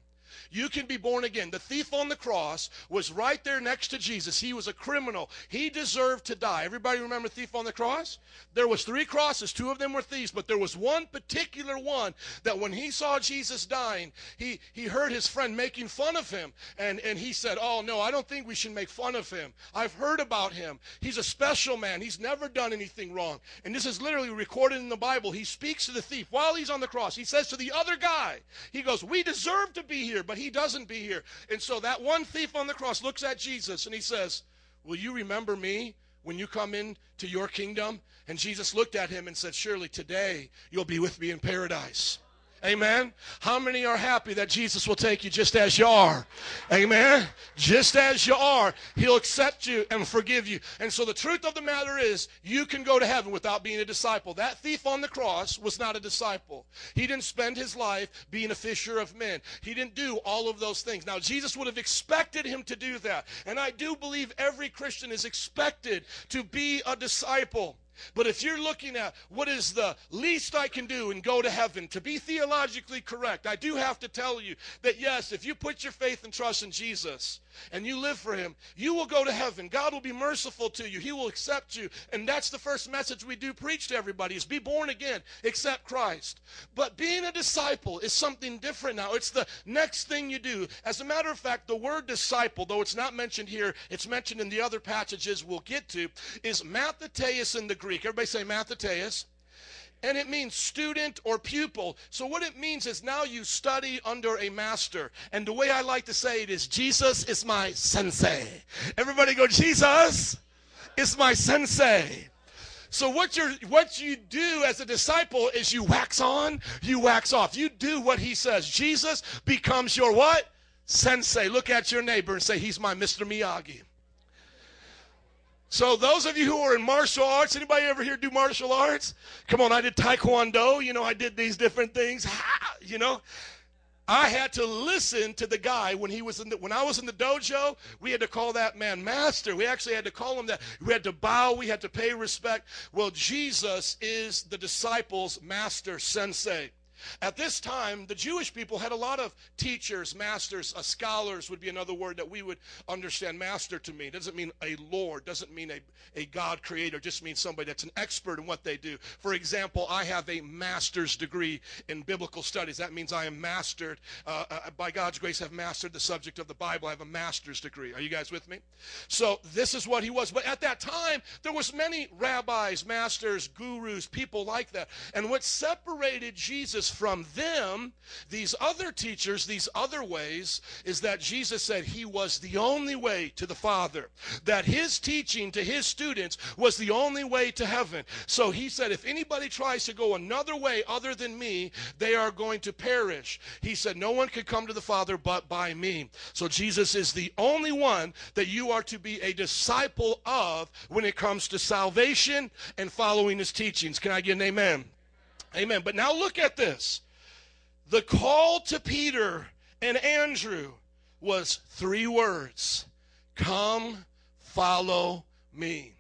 Speaker 7: You can be born again. The thief on the cross was right there next to Jesus. He was a criminal. He deserved to die. Everybody remember thief on the cross? There was three crosses. Two of them were thieves, but there was one particular one that when he saw Jesus dying, he, he heard his friend making fun of him. And, and he said, oh, no, I don't think we should make fun of him. I've heard about him. He's a special man. He's never done anything wrong. And this is literally recorded in the Bible. He speaks to the thief while he's on the cross. He says to the other guy, he goes, we deserve to be here, but he doesn't be here. And so that one thief on the cross looks at Jesus and he says, Will you remember me when you come into your kingdom? And Jesus looked at him and said, Surely today you'll be with me in paradise. Amen. How many are happy that Jesus will take you just as you are? Amen. Just as you are, He'll accept you and forgive you. And so the truth of the matter is, you can go to heaven without being a disciple. That thief on the cross was not a disciple. He didn't spend his life being a fisher of men. He didn't do all of those things. Now, Jesus would have expected him to do that. And I do believe every Christian is expected to be a disciple. But if you're looking at what is the least I can do and go to heaven, to be theologically correct, I do have to tell you that yes, if you put your faith and trust in Jesus and you live for Him, you will go to heaven. God will be merciful to you. He will accept you. And that's the first message we do preach to everybody is be born again, accept Christ. But being a disciple is something different now. It's the next thing you do. As a matter of fact, the word disciple, though it's not mentioned here, it's mentioned in the other passages we'll get to, is matheteus in the Greek. Everybody say matheteus and it means student or pupil. So what it means is now you study under a master. And the way I like to say it is Jesus is my sensei. Everybody go, Jesus is my sensei. So what you what you do as a disciple is you wax on, you wax off. You do what he says. Jesus becomes your what? Sensei. Look at your neighbor and say, He's my Mr. Miyagi. So those of you who are in martial arts, anybody ever here do martial arts? Come on, I did taekwondo, you know, I did these different things, you know. I had to listen to the guy when he was in the, when I was in the dojo. We had to call that man master. We actually had to call him that. We had to bow. We had to pay respect. Well, Jesus is the disciples' master, sensei. At this time, the Jewish people had a lot of teachers, masters, uh, scholars would be another word that we would understand. Master to me doesn't mean a lord, doesn't mean a, a God creator, just means somebody that's an expert in what they do. For example, I have a master's degree in biblical studies. That means I am mastered, uh, uh, by God's grace, have mastered the subject of the Bible. I have a master's degree. Are you guys with me? So this is what he was. But at that time, there was many rabbis, masters, gurus, people like that. And what separated Jesus from them, these other teachers, these other ways, is that Jesus said he was the only way to the Father. That his teaching to his students was the only way to heaven. So he said, if anybody tries to go another way other than me, they are going to perish. He said, no one could come to the Father but by me. So Jesus is the only one that you are to be a disciple of when it comes to salvation and following his teachings. Can I get an amen? Amen. But now look at this. The call to Peter and Andrew was three words Come, follow me.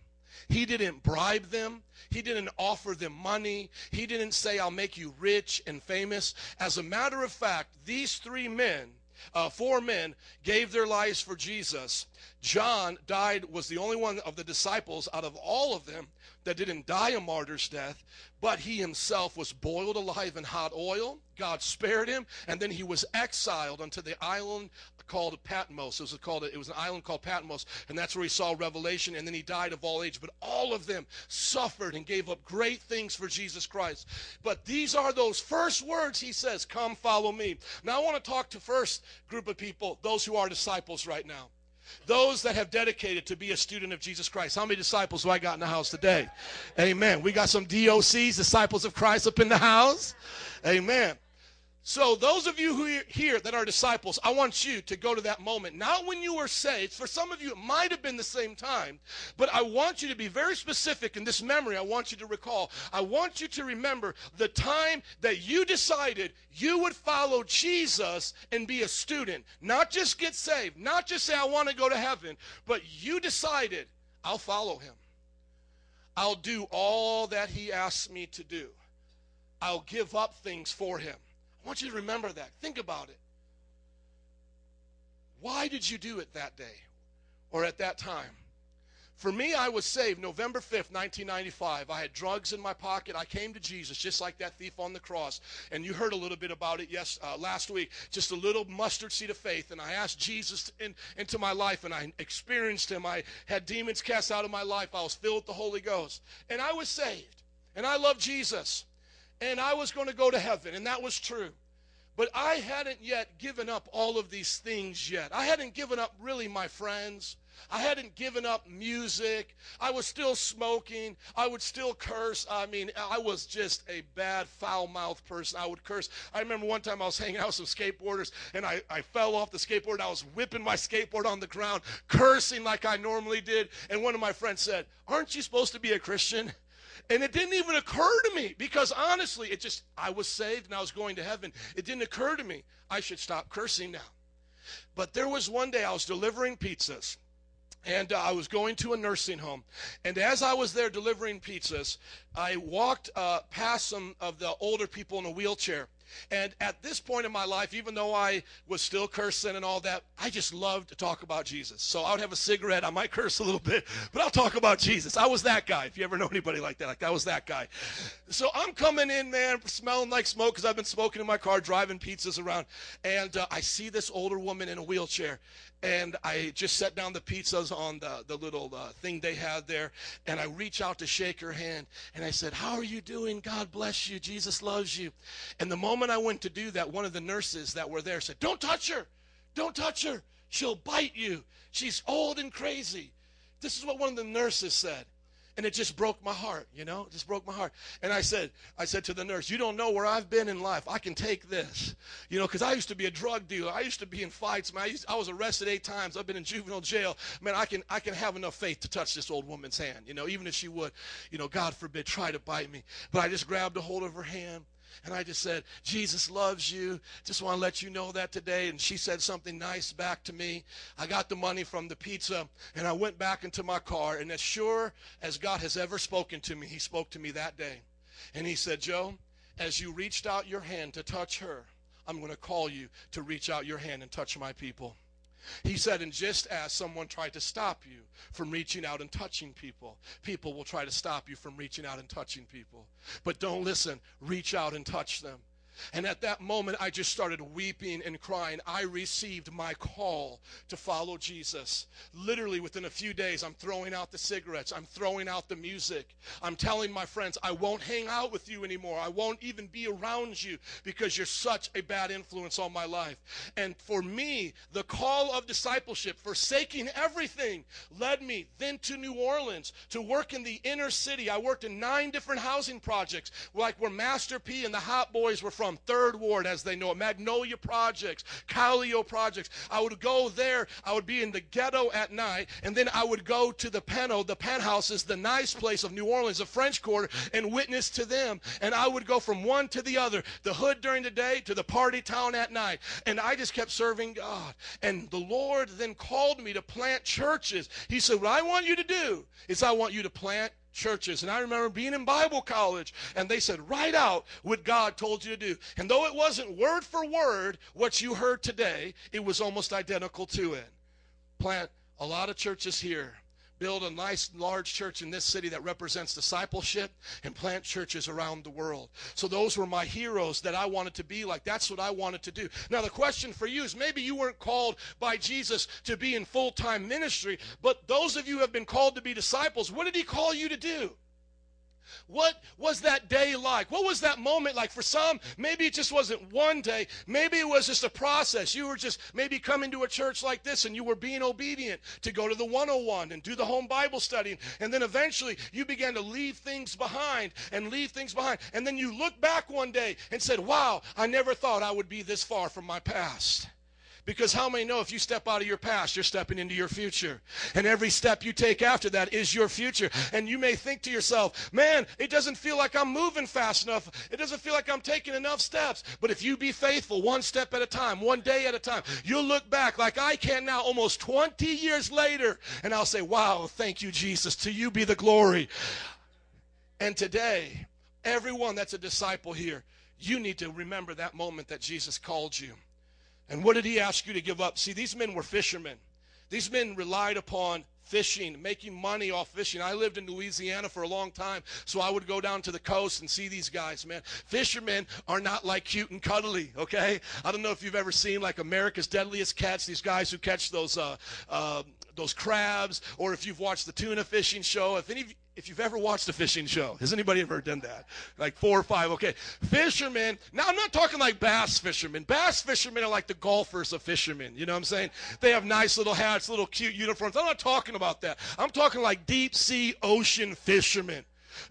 Speaker 7: He didn't bribe them. He didn't offer them money. He didn't say, I'll make you rich and famous. As a matter of fact, these three men, uh, four men, gave their lives for Jesus. John died, was the only one of the disciples out of all of them that didn't die a martyr's death, but he himself was boiled alive in hot oil. God spared him, and then he was exiled unto the island called Patmos. It was called it was an island called Patmos, and that's where he saw Revelation. And then he died of all age. But all of them suffered and gave up great things for Jesus Christ. But these are those first words he says, "Come, follow me." Now I want to talk to first group of people, those who are disciples right now. Those that have dedicated to be a student of Jesus Christ. How many disciples do I got in the house today? Amen. We got some DOCs, disciples of Christ, up in the house. Amen. So, those of you who are here that are disciples, I want you to go to that moment. Not when you were saved. For some of you, it might have been the same time. But I want you to be very specific in this memory. I want you to recall. I want you to remember the time that you decided you would follow Jesus and be a student. Not just get saved, not just say, I want to go to heaven, but you decided, I'll follow him. I'll do all that he asks me to do. I'll give up things for him. I want you to remember that. Think about it. Why did you do it that day or at that time? For me, I was saved November 5th, 1995. I had drugs in my pocket. I came to Jesus just like that thief on the cross. And you heard a little bit about it yes uh, last week. Just a little mustard seed of faith. And I asked Jesus in, into my life and I experienced him. I had demons cast out of my life. I was filled with the Holy Ghost. And I was saved. And I love Jesus. And I was going to go to heaven. And that was true. But I hadn't yet given up all of these things yet. I hadn't given up really my friends. I hadn't given up music. I was still smoking. I would still curse. I mean, I was just a bad, foul mouthed person. I would curse. I remember one time I was hanging out with some skateboarders and I, I fell off the skateboard. I was whipping my skateboard on the ground, cursing like I normally did. And one of my friends said, Aren't you supposed to be a Christian? And it didn't even occur to me because honestly, it just, I was saved and I was going to heaven. It didn't occur to me, I should stop cursing now. But there was one day I was delivering pizzas and uh, I was going to a nursing home. And as I was there delivering pizzas, I walked uh, past some of the older people in a wheelchair. And at this point in my life, even though I was still cursing and all that, I just loved to talk about Jesus. So I would have a cigarette. I might curse a little bit, but I'll talk about Jesus. I was that guy. If you ever know anybody like that, like I was that guy. So I'm coming in, man, smelling like smoke because I've been smoking in my car, driving pizzas around. And uh, I see this older woman in a wheelchair and I just set down the pizzas on the, the little uh, thing they had there, and I reach out to shake her hand, and I said, How are you doing? God bless you. Jesus loves you. And the moment I went to do that, one of the nurses that were there said, Don't touch her. Don't touch her. She'll bite you. She's old and crazy. This is what one of the nurses said and it just broke my heart you know? It just broke my heart. And i said i said to the nurse you don't know where i've been in life. I can take this. You know because i used to be a drug dealer. I used to be in fights man. I, used, I was arrested eight times. I've been in juvenile jail. Man i can i can have enough faith to touch this old woman's hand you know even if she would you know god forbid try to bite me. But i just grabbed a hold of her hand and I just said, Jesus loves you. Just want to let you know that today. And she said something nice back to me. I got the money from the pizza and I went back into my car. And as sure as God has ever spoken to me, He spoke to me that day. And He said, Joe, as you reached out your hand to touch her, I'm going to call you to reach out your hand and touch my people. He said, and just as someone tried to stop you from reaching out and touching people, people will try to stop you from reaching out and touching people. But don't listen, reach out and touch them. And at that moment, I just started weeping and crying. I received my call to follow Jesus. Literally, within a few days, I'm throwing out the cigarettes. I'm throwing out the music. I'm telling my friends, I won't hang out with you anymore. I won't even be around you because you're such a bad influence on my life. And for me, the call of discipleship, forsaking everything, led me then to New Orleans to work in the inner city. I worked in nine different housing projects, like where Master P and the Hot Boys were from from, Third Ward as they know it, Magnolia Projects, Calio Projects. I would go there, I would be in the ghetto at night, and then I would go to the Peno, the penthouses, the nice place of New Orleans, the French Quarter, and witness to them. And I would go from one to the other, the hood during the day to the party town at night. And I just kept serving God. And the Lord then called me to plant churches. He said, What I want you to do is I want you to plant churches. And I remember being in Bible college, and they said, write out what God told you to do. And though it wasn't word for word what you heard today, it was almost identical to it. Plant a lot of churches here build a nice large church in this city that represents discipleship and plant churches around the world. So those were my heroes that I wanted to be like. That's what I wanted to do. Now the question for you is maybe you weren't called by Jesus to be in full-time ministry, but those of you who have been called to be disciples, what did he call you to do? What was that day like? What was that moment like? For some, maybe it just wasn't one day. Maybe it was just a process. You were just maybe coming to a church like this and you were being obedient to go to the 101 and do the home Bible study. And then eventually you began to leave things behind and leave things behind. And then you look back one day and said, Wow, I never thought I would be this far from my past. Because how many know if you step out of your past, you're stepping into your future? And every step you take after that is your future. And you may think to yourself, man, it doesn't feel like I'm moving fast enough. It doesn't feel like I'm taking enough steps. But if you be faithful, one step at a time, one day at a time, you'll look back like I can now almost 20 years later. And I'll say, wow, thank you, Jesus. To you be the glory. And today, everyone that's a disciple here, you need to remember that moment that Jesus called you. And what did he ask you to give up? See, these men were fishermen. These men relied upon fishing, making money off fishing. I lived in Louisiana for a long time, so I would go down to the coast and see these guys, man. Fishermen are not like cute and cuddly, okay? I don't know if you've ever seen like America's Deadliest Catch, these guys who catch those uh, uh, those crabs, or if you've watched the tuna fishing show. If any if you've ever watched a fishing show, has anybody ever done that? Like four or five, okay. Fishermen, now I'm not talking like bass fishermen. Bass fishermen are like the golfers of fishermen. You know what I'm saying? They have nice little hats, little cute uniforms. I'm not talking about that. I'm talking like deep sea ocean fishermen.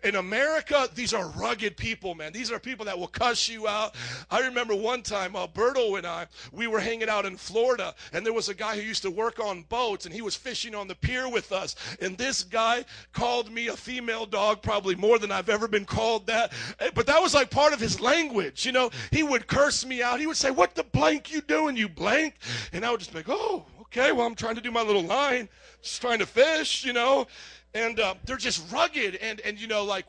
Speaker 7: In America, these are rugged people, man. These are people that will cuss you out. I remember one time, Alberto and I, we were hanging out in Florida, and there was a guy who used to work on boats, and he was fishing on the pier with us. And this guy called me a female dog, probably more than I've ever been called that. Eh, But that was like part of his language, you know. He would curse me out. He would say, "What the blank you doing, you blank?" And I would just be like, "Oh, okay. Well, I'm trying to do my little line, just trying to fish, you know." And uh, they're just rugged. And and you know like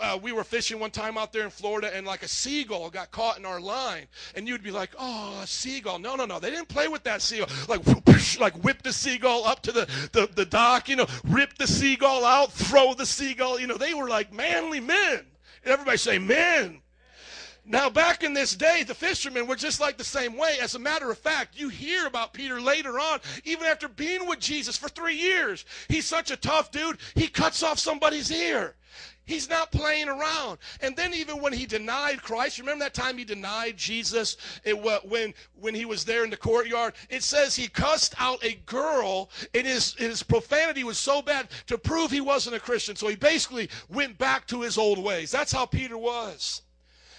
Speaker 7: uh, we were fishing one time out there in florida and like a seagull got caught in our line. And you'd be like oh a seagull. No no no. They didn't play with that seagull. Like whoosh, like whip the seagull up to the, the the dock you know rip the seagull out throw the seagull. You know they were like manly men. Everybody say men now, back in this day, the fishermen were just like the same way. As a matter of fact, you hear about Peter later on, even after being with Jesus for three years. He's such a tough dude, he cuts off somebody's ear. He's not playing around. And then even when he denied Christ, remember that time he denied Jesus it, when, when he was there in the courtyard? It says he cussed out a girl and his, his profanity was so bad to prove he wasn't a Christian. So he basically went back to his old ways. That's how Peter was.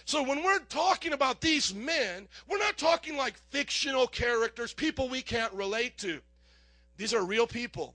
Speaker 7: So when we're talking about these men, we're not talking like fictional characters, people we can't relate to. These are real people.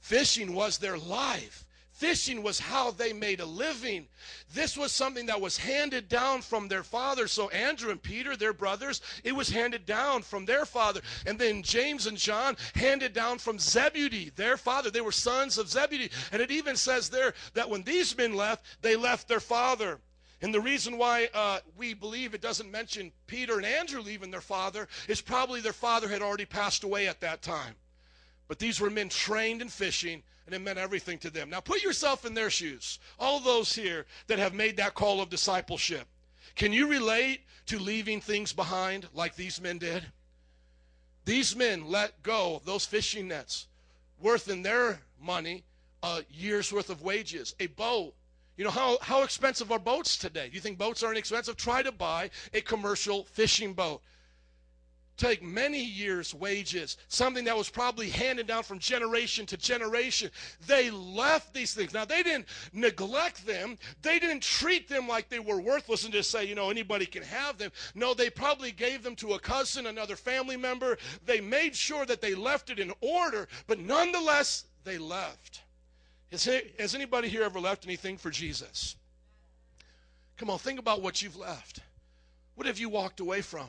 Speaker 7: Fishing was their life. Fishing was how they made a living. This was something that was handed down from their father. So Andrew and Peter, their brothers, it was handed down from their father. And then James and John handed down from Zebedee, their father. They were sons of Zebedee. And it even says there that when these men left, they left their father. And the reason why uh, we believe it doesn't mention Peter and Andrew leaving their father is probably their father had already passed away at that time. But these were men trained in fishing, and it meant everything to them. Now put yourself in their shoes. All those here that have made that call of discipleship. Can you relate to leaving things behind like these men did? These men let go of those fishing nets worth in their money a year's worth of wages, a boat. You know, how, how expensive are boats today? You think boats are inexpensive? Try to buy a commercial fishing boat. Take many years' wages, something that was probably handed down from generation to generation. They left these things. Now, they didn't neglect them, they didn't treat them like they were worthless and just say, you know, anybody can have them. No, they probably gave them to a cousin, another family member. They made sure that they left it in order, but nonetheless, they left. Has, has anybody here ever left anything for Jesus? Come on, think about what you've left. What have you walked away from?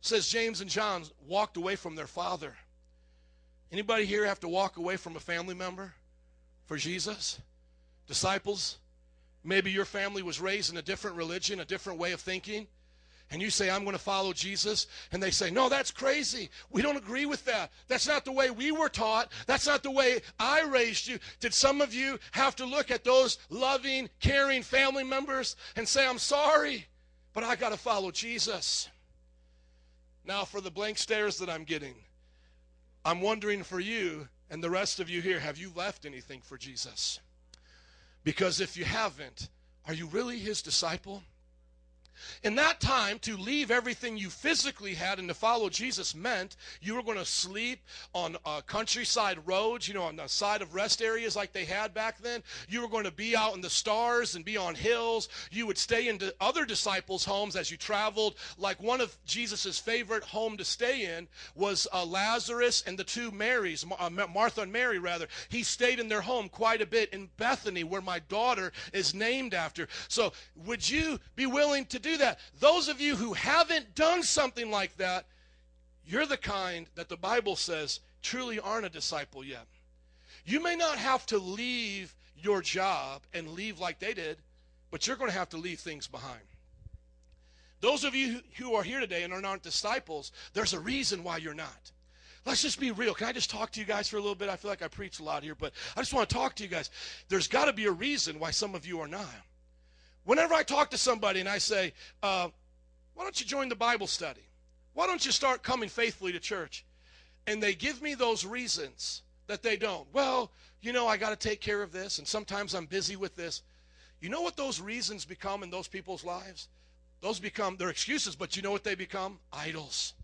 Speaker 7: says James and John walked away from their father. Anybody here have to walk away from a family member for Jesus? Disciples? Maybe your family was raised in a different religion, a different way of thinking. And you say, I'm going to follow Jesus. And they say, No, that's crazy. We don't agree with that. That's not the way we were taught. That's not the way I raised you. Did some of you have to look at those loving, caring family members and say, I'm sorry, but I got to follow Jesus? Now, for the blank stares that I'm getting, I'm wondering for you and the rest of you here, have you left anything for Jesus? Because if you haven't, are you really his disciple? In that time, to leave everything you physically had and to follow Jesus meant you were going to sleep on uh, countryside roads, you know, on the side of rest areas like they had back then. You were going to be out in the stars and be on hills. You would stay in other disciples' homes as you traveled. Like one of Jesus' favorite home to stay in was uh, Lazarus and the two Marys, uh, Martha and Mary, rather. He stayed in their home quite a bit in Bethany, where my daughter is named after. So, would you be willing to do that. Those of you who haven't done something like that, you're the kind that the Bible says truly aren't a disciple yet. You may not have to leave your job and leave like they did, but you're going to have to leave things behind. Those of you who are here today and are not disciples, there's a reason why you're not. Let's just be real. Can I just talk to you guys for a little bit? I feel like I preach a lot here, but I just want to talk to you guys. There's got to be a reason why some of you are not. Whenever I talk to somebody and I say, uh, why don't you join the Bible study? Why don't you start coming faithfully to church? And they give me those reasons that they don't. Well, you know, I got to take care of this, and sometimes I'm busy with this. You know what those reasons become in those people's lives? Those become their excuses, but you know what they become? Idols.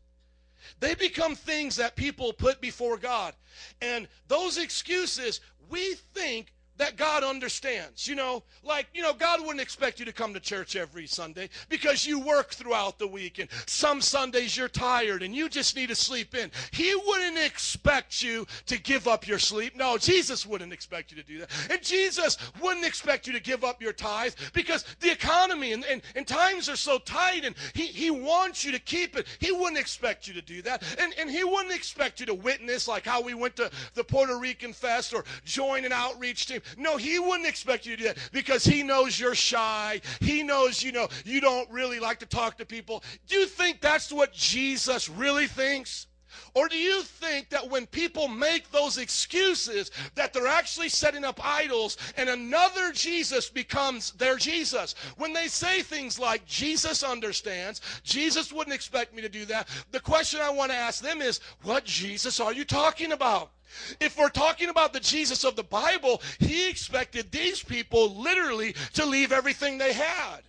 Speaker 7: They become things that people put before God. And those excuses, we think that God understands. You know, like, you know, God wouldn't expect you to come to church every Sunday because you work throughout the week and some Sundays you're tired and you just need to sleep in. He wouldn't expect you to give up your sleep. No, Jesus wouldn't expect you to do that. And Jesus wouldn't expect you to give up your tithe because the economy and, and, and times are so tight and he, he wants you to keep it. He wouldn't expect you to do that. And, and he wouldn't expect you to witness like how we went to the Puerto Rican Fest or join an outreach team. No, he wouldn't expect you to do that because he knows you're shy. He knows, you know, you don't really like to talk to people. Do you think that's what Jesus really thinks? Or do you think that when people make those excuses that they're actually setting up idols and another Jesus becomes their Jesus? When they say things like Jesus understands, Jesus wouldn't expect me to do that. The question I want to ask them is, what Jesus are you talking about? If we're talking about the Jesus of the Bible, he expected these people literally to leave everything they had.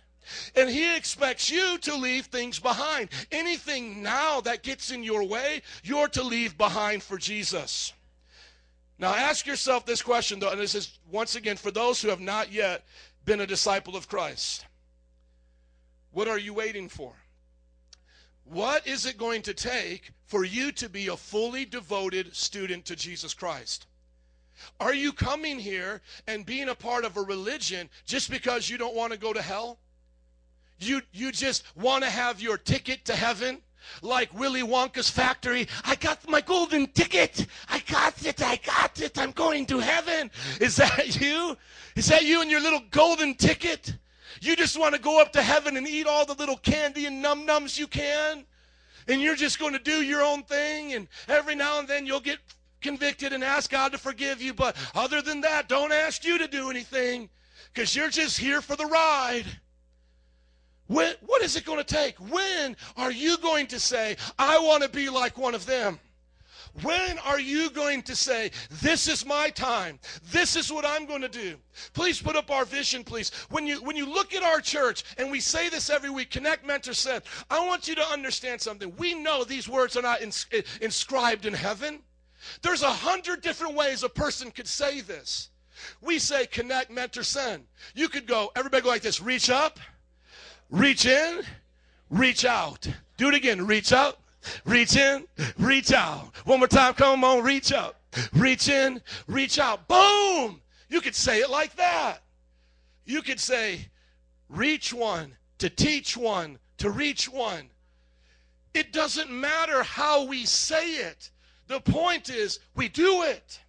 Speaker 7: And he expects you to leave things behind. Anything now that gets in your way, you're to leave behind for Jesus. Now ask yourself this question, though, and this is once again for those who have not yet been a disciple of Christ. What are you waiting for? What is it going to take for you to be a fully devoted student to Jesus Christ? Are you coming here and being a part of a religion just because you don't want to go to hell? You, you just want to have your ticket to heaven? Like Willy Wonka's factory. I got my golden ticket. I got it. I got it. I'm going to heaven. Is that you? Is that you and your little golden ticket? You just want to go up to heaven and eat all the little candy and num nums you can. And you're just going to do your own thing. And every now and then you'll get convicted and ask God to forgive you. But other than that, don't ask you to do anything because you're just here for the ride. When, what is it going to take? When are you going to say, I want to be like one of them? When are you going to say, This is my time? This is what I'm going to do? Please put up our vision, please. When you, when you look at our church, and we say this every week, Connect Mentor Send, I want you to understand something. We know these words are not ins- eh, inscribed in heaven. There's a hundred different ways a person could say this. We say connect, mentor, send. You could go, everybody go like this reach up, reach in, reach out. Do it again, reach out, Reach in, reach out. One more time, come on, reach up. Reach in, reach out. Boom! You could say it like that. You could say, reach one, to teach one, to reach one. It doesn't matter how we say it. The point is, we do it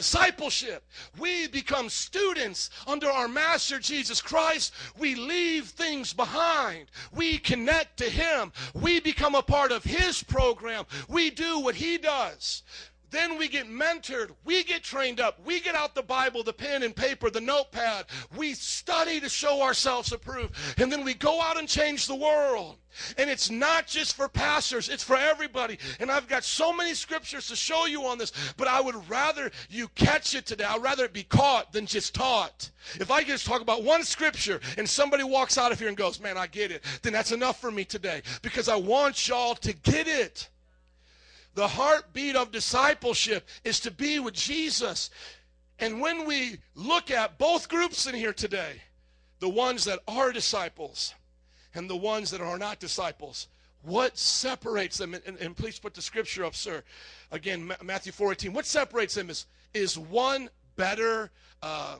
Speaker 7: discipleship. We become students under our Master Jesus Christ. We leave things behind. We connect to Him. We become a part of His program. We do what He does. Then we get mentored. We get trained up. We get out the Bible, the pen and paper, the notepad. We study to show ourselves approved. And then we go out and change the world. And it's not just for pastors, it's for everybody. And I've got so many scriptures to show you on this, but I would rather you catch it today. I'd rather it be caught than just taught. If I just talk about one scripture and somebody walks out of here and goes, Man, I get it, then that's enough for me today because I want y'all to get it. The heartbeat of discipleship is to be with Jesus. And when we look at both groups in here today, the ones that are disciples and the ones that are not disciples, what separates them? And, and, and please put the scripture up, sir. Again, Ma- Matthew 4:18. What separates them is is one better uh,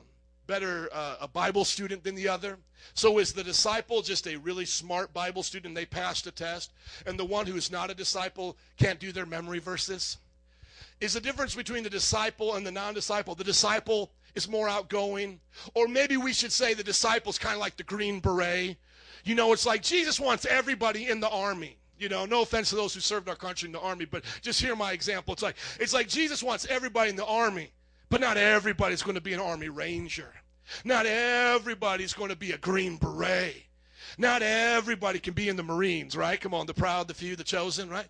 Speaker 7: better uh, a Bible student than the other? So is the disciple just a really smart Bible student? They passed a test, and the one who is not a disciple can't do their memory verses. Is the difference between the disciple and the non-disciple? The disciple is more outgoing, or maybe we should say the disciple's kind of like the green beret. You know, it's like Jesus wants everybody in the army. You know, no offense to those who served our country in the army, but just hear my example. It's like it's like Jesus wants everybody in the army, but not everybody's going to be an army ranger. Not everybody's going to be a green beret. Not everybody can be in the Marines, right? Come on, the proud, the few, the chosen, right?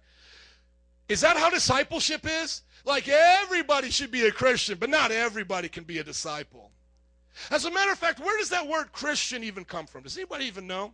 Speaker 7: Is that how discipleship is? Like everybody should be a Christian, but not everybody can be a disciple. As a matter of fact, where does that word Christian even come from? Does anybody even know?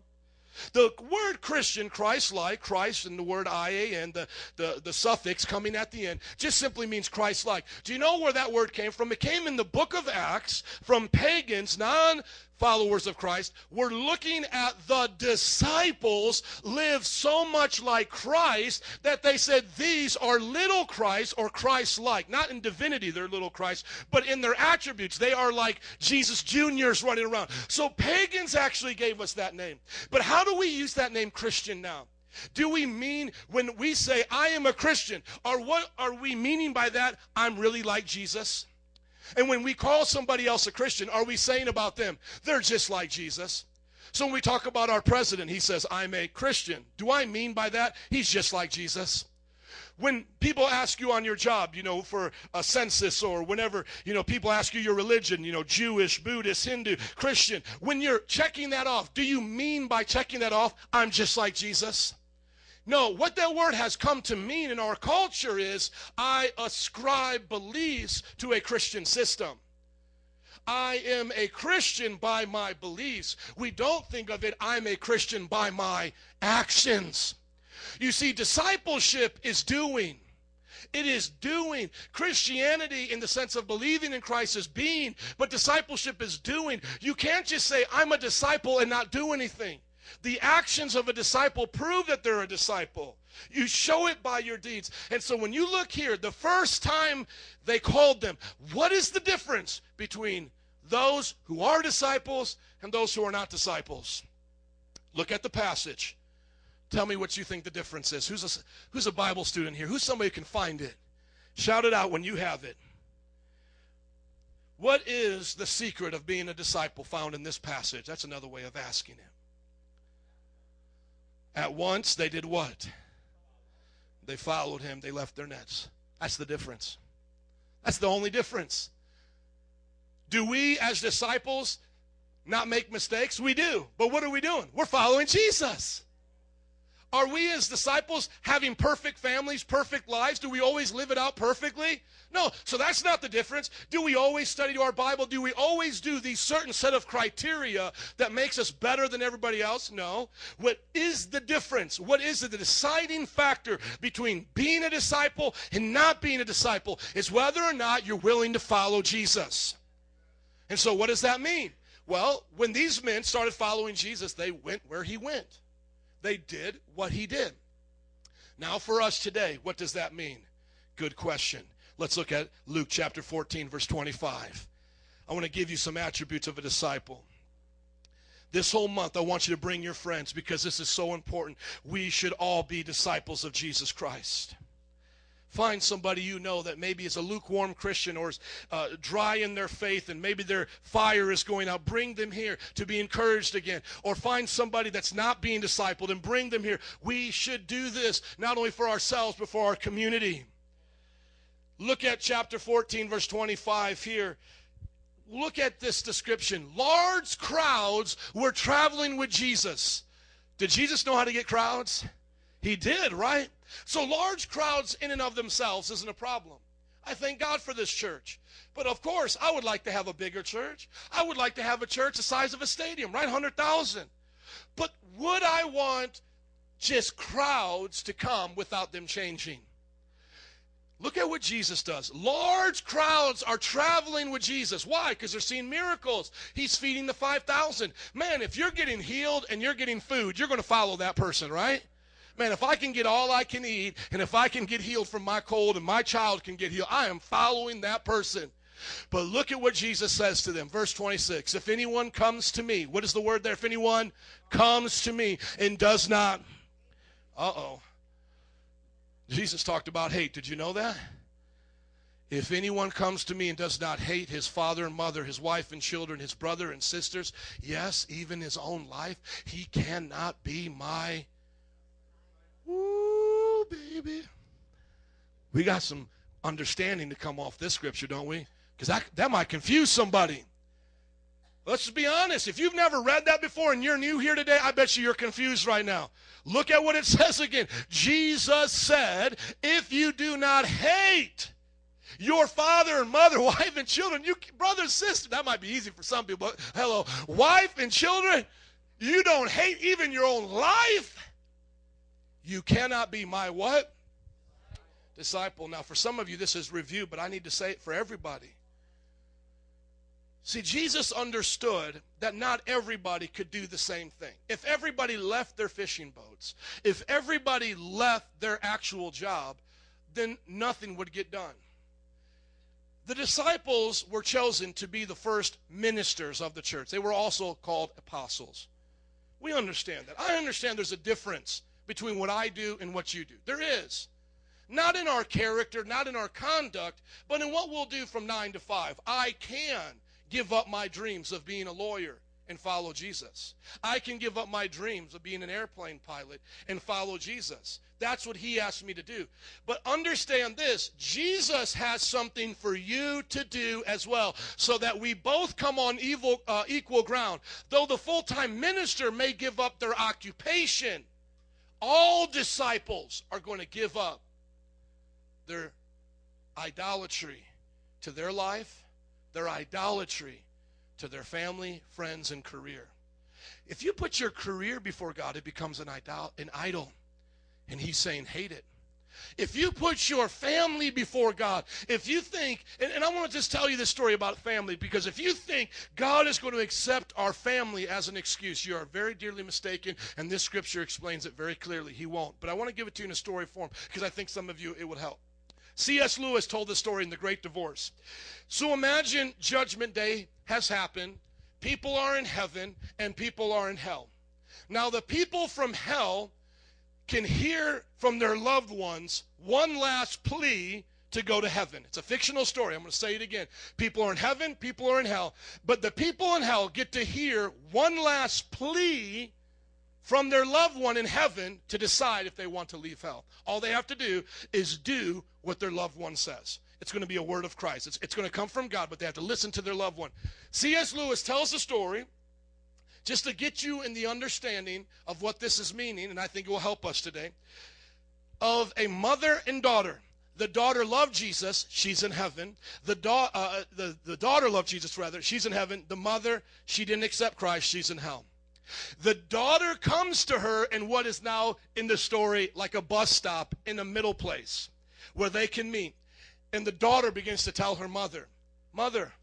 Speaker 7: The word Christian, Christ like, Christ and the word IAN, the, the, the suffix coming at the end, just simply means Christ like. Do you know where that word came from? It came in the book of Acts from pagans, non followers of Christ, were looking at the disciples live so much like Christ that they said these are little Christ or Christ like. Not in divinity, they're little Christ, but in their attributes. They are like Jesus Juniors running around. So pagans actually gave us that name. But how do we use that name Christian now? Do we mean when we say I am a Christian, or what are we meaning by that? I'm really like Jesus? And when we call somebody else a Christian, are we saying about them, they're just like Jesus? So when we talk about our president, he says, I'm a Christian. Do I mean by that? He's just like Jesus. When people ask you on your job, you know, for a census or whenever, you know, people ask you your religion, you know, Jewish, Buddhist, Hindu, Christian, when you're checking that off, do you mean by checking that off, I'm just like Jesus? No, what that word has come to mean in our culture is I ascribe beliefs to a Christian system. I am a Christian by my beliefs. We don't think of it, I'm a Christian by my actions. You see, discipleship is doing. It is doing. Christianity, in the sense of believing in Christ, is being, but discipleship is doing. You can't just say, I'm a disciple and not do anything. The actions of a disciple prove that they're a disciple. You show it by your deeds. And so when you look here, the first time they called them, what is the difference between those who are disciples and those who are not disciples? Look at the passage. Tell me what you think the difference is. Who's a, who's a Bible student here? Who's somebody who can find it? Shout it out when you have it. What is the secret of being a disciple found in this passage? That's another way of asking it. At once, they did what? They followed him, they left their nets. That's the difference. That's the only difference. Do we, as disciples, not make mistakes? We do. But what are we doing? We're following Jesus. Are we as disciples having perfect families, perfect lives? Do we always live it out perfectly? No. So that's not the difference. Do we always study our Bible? Do we always do these certain set of criteria that makes us better than everybody else? No. What is the difference? What is the deciding factor between being a disciple and not being a disciple is whether or not you're willing to follow Jesus. And so what does that mean? Well, when these men started following Jesus, they went where he went. They did what he did. Now, for us today, what does that mean? Good question. Let's look at Luke chapter 14, verse 25. I want to give you some attributes of a disciple. This whole month, I want you to bring your friends because this is so important. We should all be disciples of Jesus Christ. Find somebody you know that maybe is a lukewarm Christian or is uh, dry in their faith and maybe their fire is going out. Bring them here to be encouraged again. Or find somebody that's not being discipled and bring them here. We should do this not only for ourselves but for our community. Look at chapter 14, verse 25 here. Look at this description. Large crowds were traveling with Jesus. Did Jesus know how to get crowds? He did, right? So large crowds in and of themselves isn't a problem. I thank God for this church. But of course, I would like to have a bigger church. I would like to have a church the size of a stadium, right? 100,000. But would I want just crowds to come without them changing? Look at what Jesus does. Large crowds are traveling with Jesus. Why? Because they're seeing miracles. He's feeding the 5,000. Man, if you're getting healed and you're getting food, you're going to follow that person, right? Man, if I can get all I can eat and if I can get healed from my cold and my child can get healed, I am following that person. But look at what Jesus says to them. Verse 26. If anyone comes to me, what is the word there? If anyone comes to me and does not, uh oh. Jesus talked about hate. Did you know that? If anyone comes to me and does not hate his father and mother, his wife and children, his brother and sisters, yes, even his own life, he cannot be my. Woo, baby. We got some understanding to come off this scripture, don't we? Because that, that might confuse somebody. Let's just be honest. If you've never read that before and you're new here today, I bet you you're confused right now. Look at what it says again. Jesus said, if you do not hate your father and mother, wife and children, you brother sister, that might be easy for some people. But hello, wife and children, you don't hate even your own life. You cannot be my what? Disciple. Now, for some of you, this is review, but I need to say it for everybody. See, Jesus understood that not everybody could do the same thing. If everybody left their fishing boats, if everybody left their actual job, then nothing would get done. The disciples were chosen to be the first ministers of the church. They were also called apostles. We understand that. I understand there's a difference between what I do and what you do. There is. Not in our character, not in our conduct, but in what we'll do from 9 to 5. I can give up my dreams of being a lawyer and follow Jesus. I can give up my dreams of being an airplane pilot and follow Jesus. That's what he asked me to do. But understand this Jesus has something for you to do as well, so that we both come on evil, uh, equal ground. Though the full time minister may give up their occupation, all disciples are going to give up their idolatry to their life their idolatry to their family, friends, and career. If you put your career before God, it becomes an idol. An idol. And he's saying, hate it. If you put your family before God, if you think, and, and I want to just tell you this story about family, because if you think God is going to accept our family as an excuse, you are very dearly mistaken, and this scripture explains it very clearly. He won't. But I want to give it to you in a story form, because I think some of you it would help. C.S. Lewis told the story in The Great Divorce. So imagine Judgment Day has happened. People are in heaven and people are in hell. Now, the people from hell can hear from their loved ones one last plea to go to heaven. It's a fictional story. I'm going to say it again. People are in heaven, people are in hell. But the people in hell get to hear one last plea from their loved one in heaven to decide if they want to leave hell. All they have to do is do what their loved one says. It's going to be a word of Christ. It's, it's going to come from God, but they have to listen to their loved one. C.S. Lewis tells the story just to get you in the understanding of what this is meaning, and I think it will help us today, of a mother and daughter. The daughter loved Jesus, she's in heaven. The, da- uh, the, the daughter loved Jesus, rather, she's in heaven. The mother, she didn't accept Christ, she's in hell. The daughter comes to her in what is now in the story like a bus stop in a middle place where they can meet. And the daughter begins to tell her mother, Mother,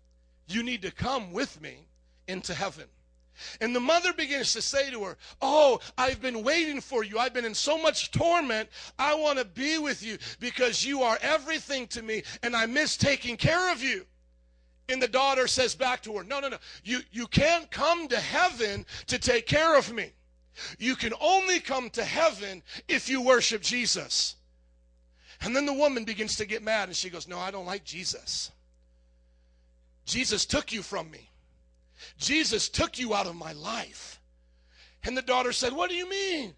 Speaker 7: you need to come with me into heaven. And the mother begins to say to her, Oh, I've been waiting for you. I've been in so much torment. I want to be with you because you are everything to me and I miss taking care of you. And the daughter says back to her, No, no, no. You, you can't come to heaven to take care of me. You can only come to heaven if you worship Jesus. And then the woman begins to get mad and she goes, No, I don't like Jesus. Jesus took you from me. Jesus took you out of my life. And the daughter said, What do you mean?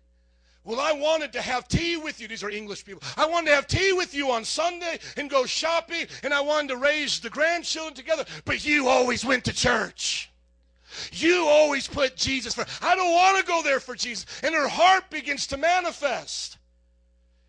Speaker 7: Well, I wanted to have tea with you. These are English people. I wanted to have tea with you on Sunday and go shopping, and I wanted to raise the grandchildren together, but you always went to church. You always put Jesus first. I don't want to go there for Jesus. And her heart begins to manifest.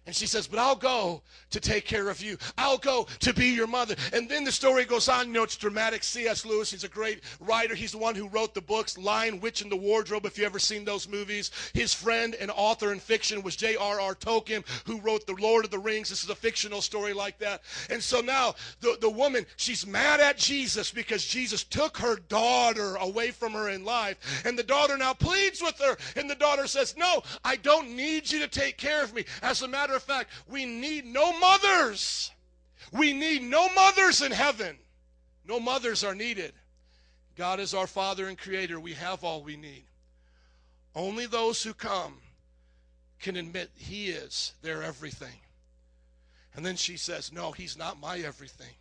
Speaker 7: And she says, But I'll go to take care of you. I'll go to be your mother. And then the story goes on. You know, it's dramatic. C.S. Lewis, he's a great writer. He's the one who wrote the books Lion, Witch, and the Wardrobe, if you ever seen those movies. His friend and author in fiction was J.R.R. Tolkien, who wrote The Lord of the Rings. This is a fictional story like that. And so now the, the woman, she's mad at Jesus because Jesus took her daughter away from her in life. And the daughter now pleads with her. And the daughter says, No, I don't need you to take care of me. As a matter of fact, we need no mothers. We need no mothers in heaven. No mothers are needed. God is our Father and Creator. We have all we need. Only those who come can admit He is their everything. And then she says, No, He's not my everything.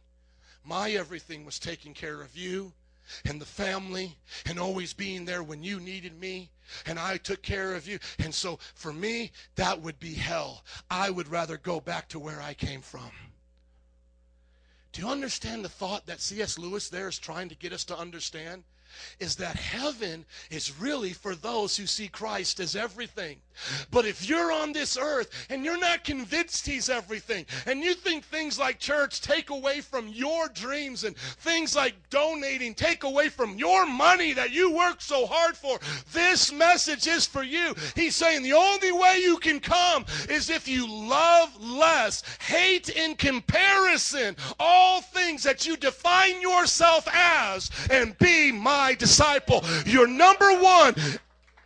Speaker 7: My everything was taking care of you and the family and always being there when you needed me and I took care of you. And so for me, that would be hell. I would rather go back to where I came from. Do you understand the thought that C.S. Lewis there is trying to get us to understand? Is that heaven is really for those who see Christ as everything. But if you're on this earth and you're not convinced he's everything, and you think things like church take away from your dreams and things like donating take away from your money that you work so hard for, this message is for you. He's saying the only way you can come is if you love less, hate in comparison all things that you define yourself as, and be my disciple. Your number one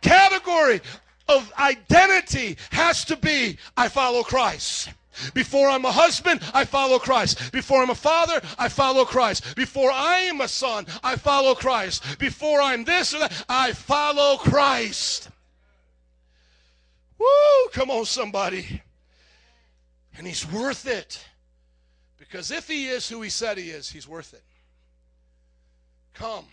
Speaker 7: category of identity has to be I follow Christ. Before I'm a husband, I follow Christ. Before I'm a father, I follow Christ. Before I am a son, I follow Christ. Before I'm this or that, I follow Christ. Woo! Come on, somebody. And he's worth it. Because if he is who he said he is, he's worth it. Come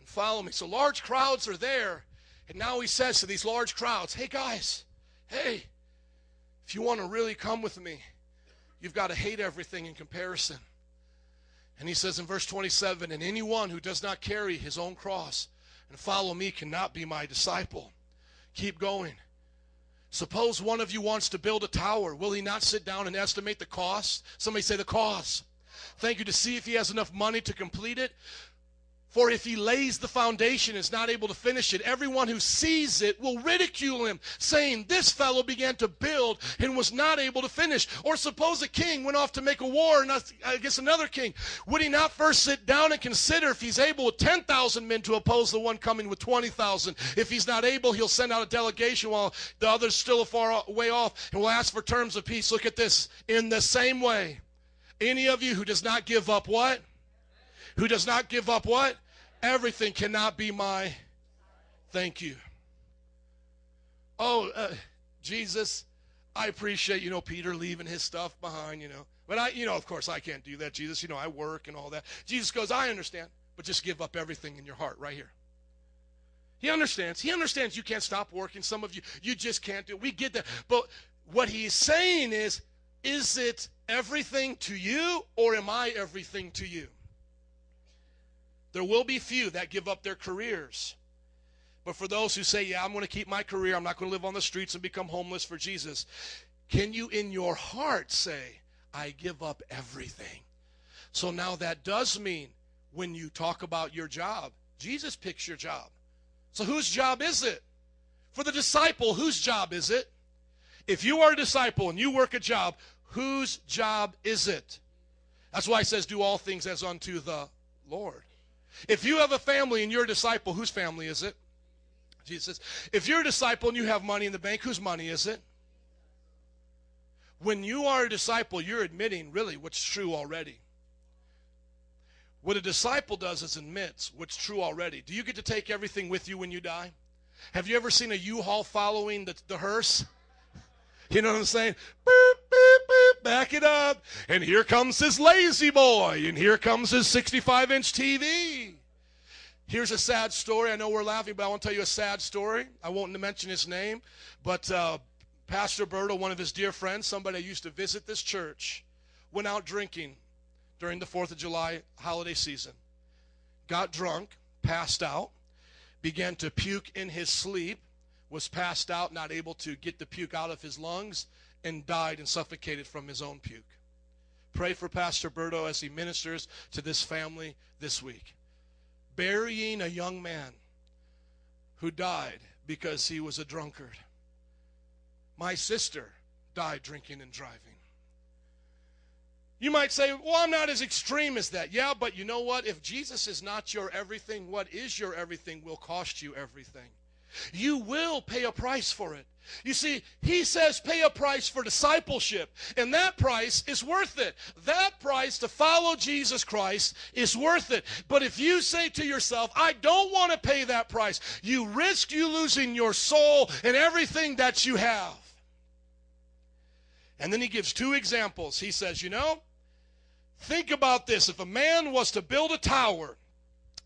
Speaker 7: and follow me. So large crowds are there. And now he says to these large crowds, hey guys, hey, if you want to really come with me, you've got to hate everything in comparison. And he says in verse 27 And anyone who does not carry his own cross and follow me cannot be my disciple. Keep going. Suppose one of you wants to build a tower. Will he not sit down and estimate the cost? Somebody say the cost. Thank you to see if he has enough money to complete it. For if he lays the foundation and is not able to finish it, everyone who sees it will ridicule him, saying, This fellow began to build and was not able to finish. Or suppose a king went off to make a war against another king. Would he not first sit down and consider if he's able with 10,000 men to oppose the one coming with 20,000? If he's not able, he'll send out a delegation while the other's still a far way off and will ask for terms of peace. Look at this. In the same way, any of you who does not give up what? Who does not give up what? Everything cannot be my thank you. Oh, uh, Jesus, I appreciate, you know, Peter leaving his stuff behind, you know. But I, you know, of course, I can't do that, Jesus. You know, I work and all that. Jesus goes, I understand, but just give up everything in your heart right here. He understands. He understands you can't stop working. Some of you, you just can't do it. We get that. But what he's saying is, is it everything to you or am I everything to you? There will be few that give up their careers. But for those who say, Yeah, I'm going to keep my career, I'm not going to live on the streets and become homeless for Jesus, can you in your heart say, I give up everything? So now that does mean when you talk about your job, Jesus picks your job. So whose job is it? For the disciple, whose job is it? If you are a disciple and you work a job, whose job is it? That's why it says, Do all things as unto the Lord. If you have a family and you're a disciple, whose family is it? Jesus. If you're a disciple and you have money in the bank, whose money is it? When you are a disciple, you're admitting really what's true already. What a disciple does is admits what's true already. Do you get to take everything with you when you die? Have you ever seen a U-Haul following the, the hearse? You know what I'm saying? Boop, boop, back it up. And here comes his La-Z-Boy. And here comes his 65 inch TV. Here's a sad story. I know we're laughing, but I want to tell you a sad story. I won't mention his name, but uh, Pastor Berto, one of his dear friends, somebody that used to visit this church, went out drinking during the 4th of July holiday season. Got drunk, passed out, began to puke in his sleep, was passed out, not able to get the puke out of his lungs, and died and suffocated from his own puke. Pray for Pastor Berto as he ministers to this family this week. Burying a young man who died because he was a drunkard. My sister died drinking and driving. You might say, well, I'm not as extreme as that. Yeah, but you know what? If Jesus is not your everything, what is your everything will cost you everything. You will pay a price for it. You see, he says pay a price for discipleship, and that price is worth it. That price to follow Jesus Christ is worth it. But if you say to yourself, I don't want to pay that price, you risk you losing your soul and everything that you have. And then he gives two examples. He says, You know, think about this. If a man was to build a tower,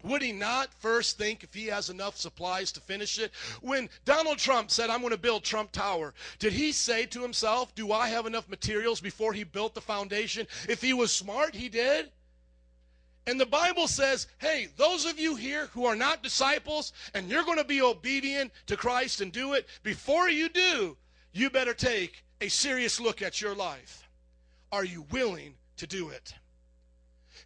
Speaker 7: would he not first think if he has enough supplies to finish it? When Donald Trump said, I'm going to build Trump Tower, did he say to himself, Do I have enough materials before he built the foundation? If he was smart, he did. And the Bible says, hey, those of you here who are not disciples and you're going to be obedient to Christ and do it, before you do, you better take a serious look at your life. Are you willing to do it?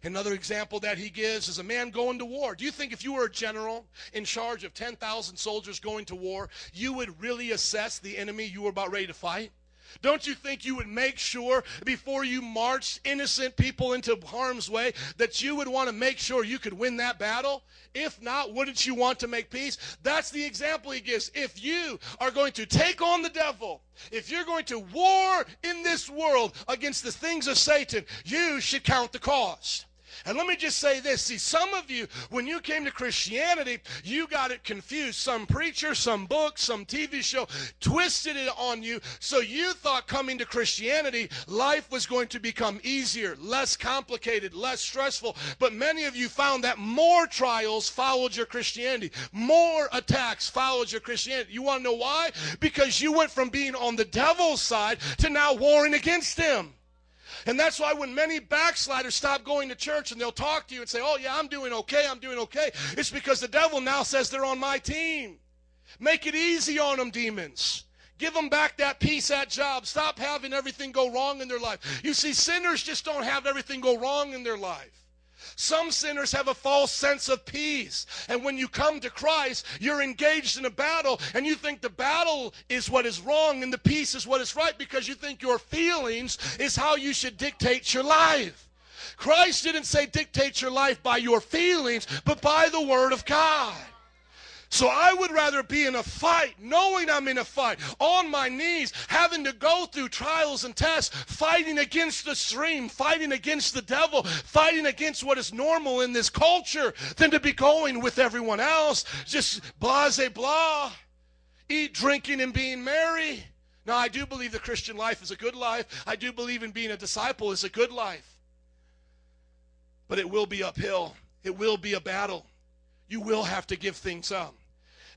Speaker 7: Another example that he gives is a man going to war. Do you think if you were a general in charge of 10,000 soldiers going to war, you would really assess the enemy you were about ready to fight? Don't you think you would make sure before you marched innocent people into harm's way that you would want to make sure you could win that battle? If not, wouldn't you want to make peace? That's the example he gives. If you are going to take on the devil, if you're going to war in this world against the things of Satan, you should count the cost. And let me just say this. See, some of you, when you came to Christianity, you got it confused. Some preacher, some book, some TV show twisted it on you. So you thought coming to Christianity, life was going to become easier, less complicated, less stressful. But many of you found that more trials followed your Christianity, more attacks followed your Christianity. You want to know why? Because you went from being on the devil's side to now warring against him. And that's why when many backsliders stop going to church and they'll talk to you and say, Oh, yeah, I'm doing okay, I'm doing okay, it's because the devil now says they're on my team. Make it easy on them, demons. Give them back that peace at job. Stop having everything go wrong in their life. You see, sinners just don't have everything go wrong in their life. Some sinners have a false sense of peace. And when you come to Christ, you're engaged in a battle and you think the battle is what is wrong and the peace is what is right because you think your feelings is how you should dictate your life. Christ didn't say dictate your life by your feelings, but by the Word of God. So I would rather be in a fight, knowing I'm in a fight, on my knees, having to go through trials and tests, fighting against the stream, fighting against the devil, fighting against what is normal in this culture, than to be going with everyone else, just blase blah, eat, drinking, and being merry. Now, I do believe the Christian life is a good life. I do believe in being a disciple is a good life. But it will be uphill. It will be a battle. You will have to give things up.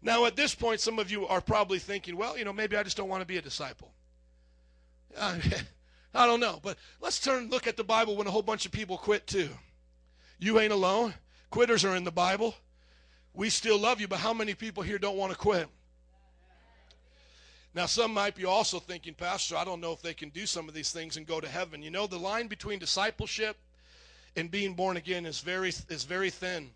Speaker 7: Now, at this point, some of you are probably thinking, well, you know, maybe I just don't want to be a disciple. Uh, I don't know. But let's turn look at the Bible when a whole bunch of people quit, too. You ain't alone. Quitters are in the Bible. We still love you, but how many people here don't want to quit? Now, some might be also thinking, Pastor, I don't know if they can do some of these things and go to heaven. You know, the line between discipleship and being born again is very, is very thin.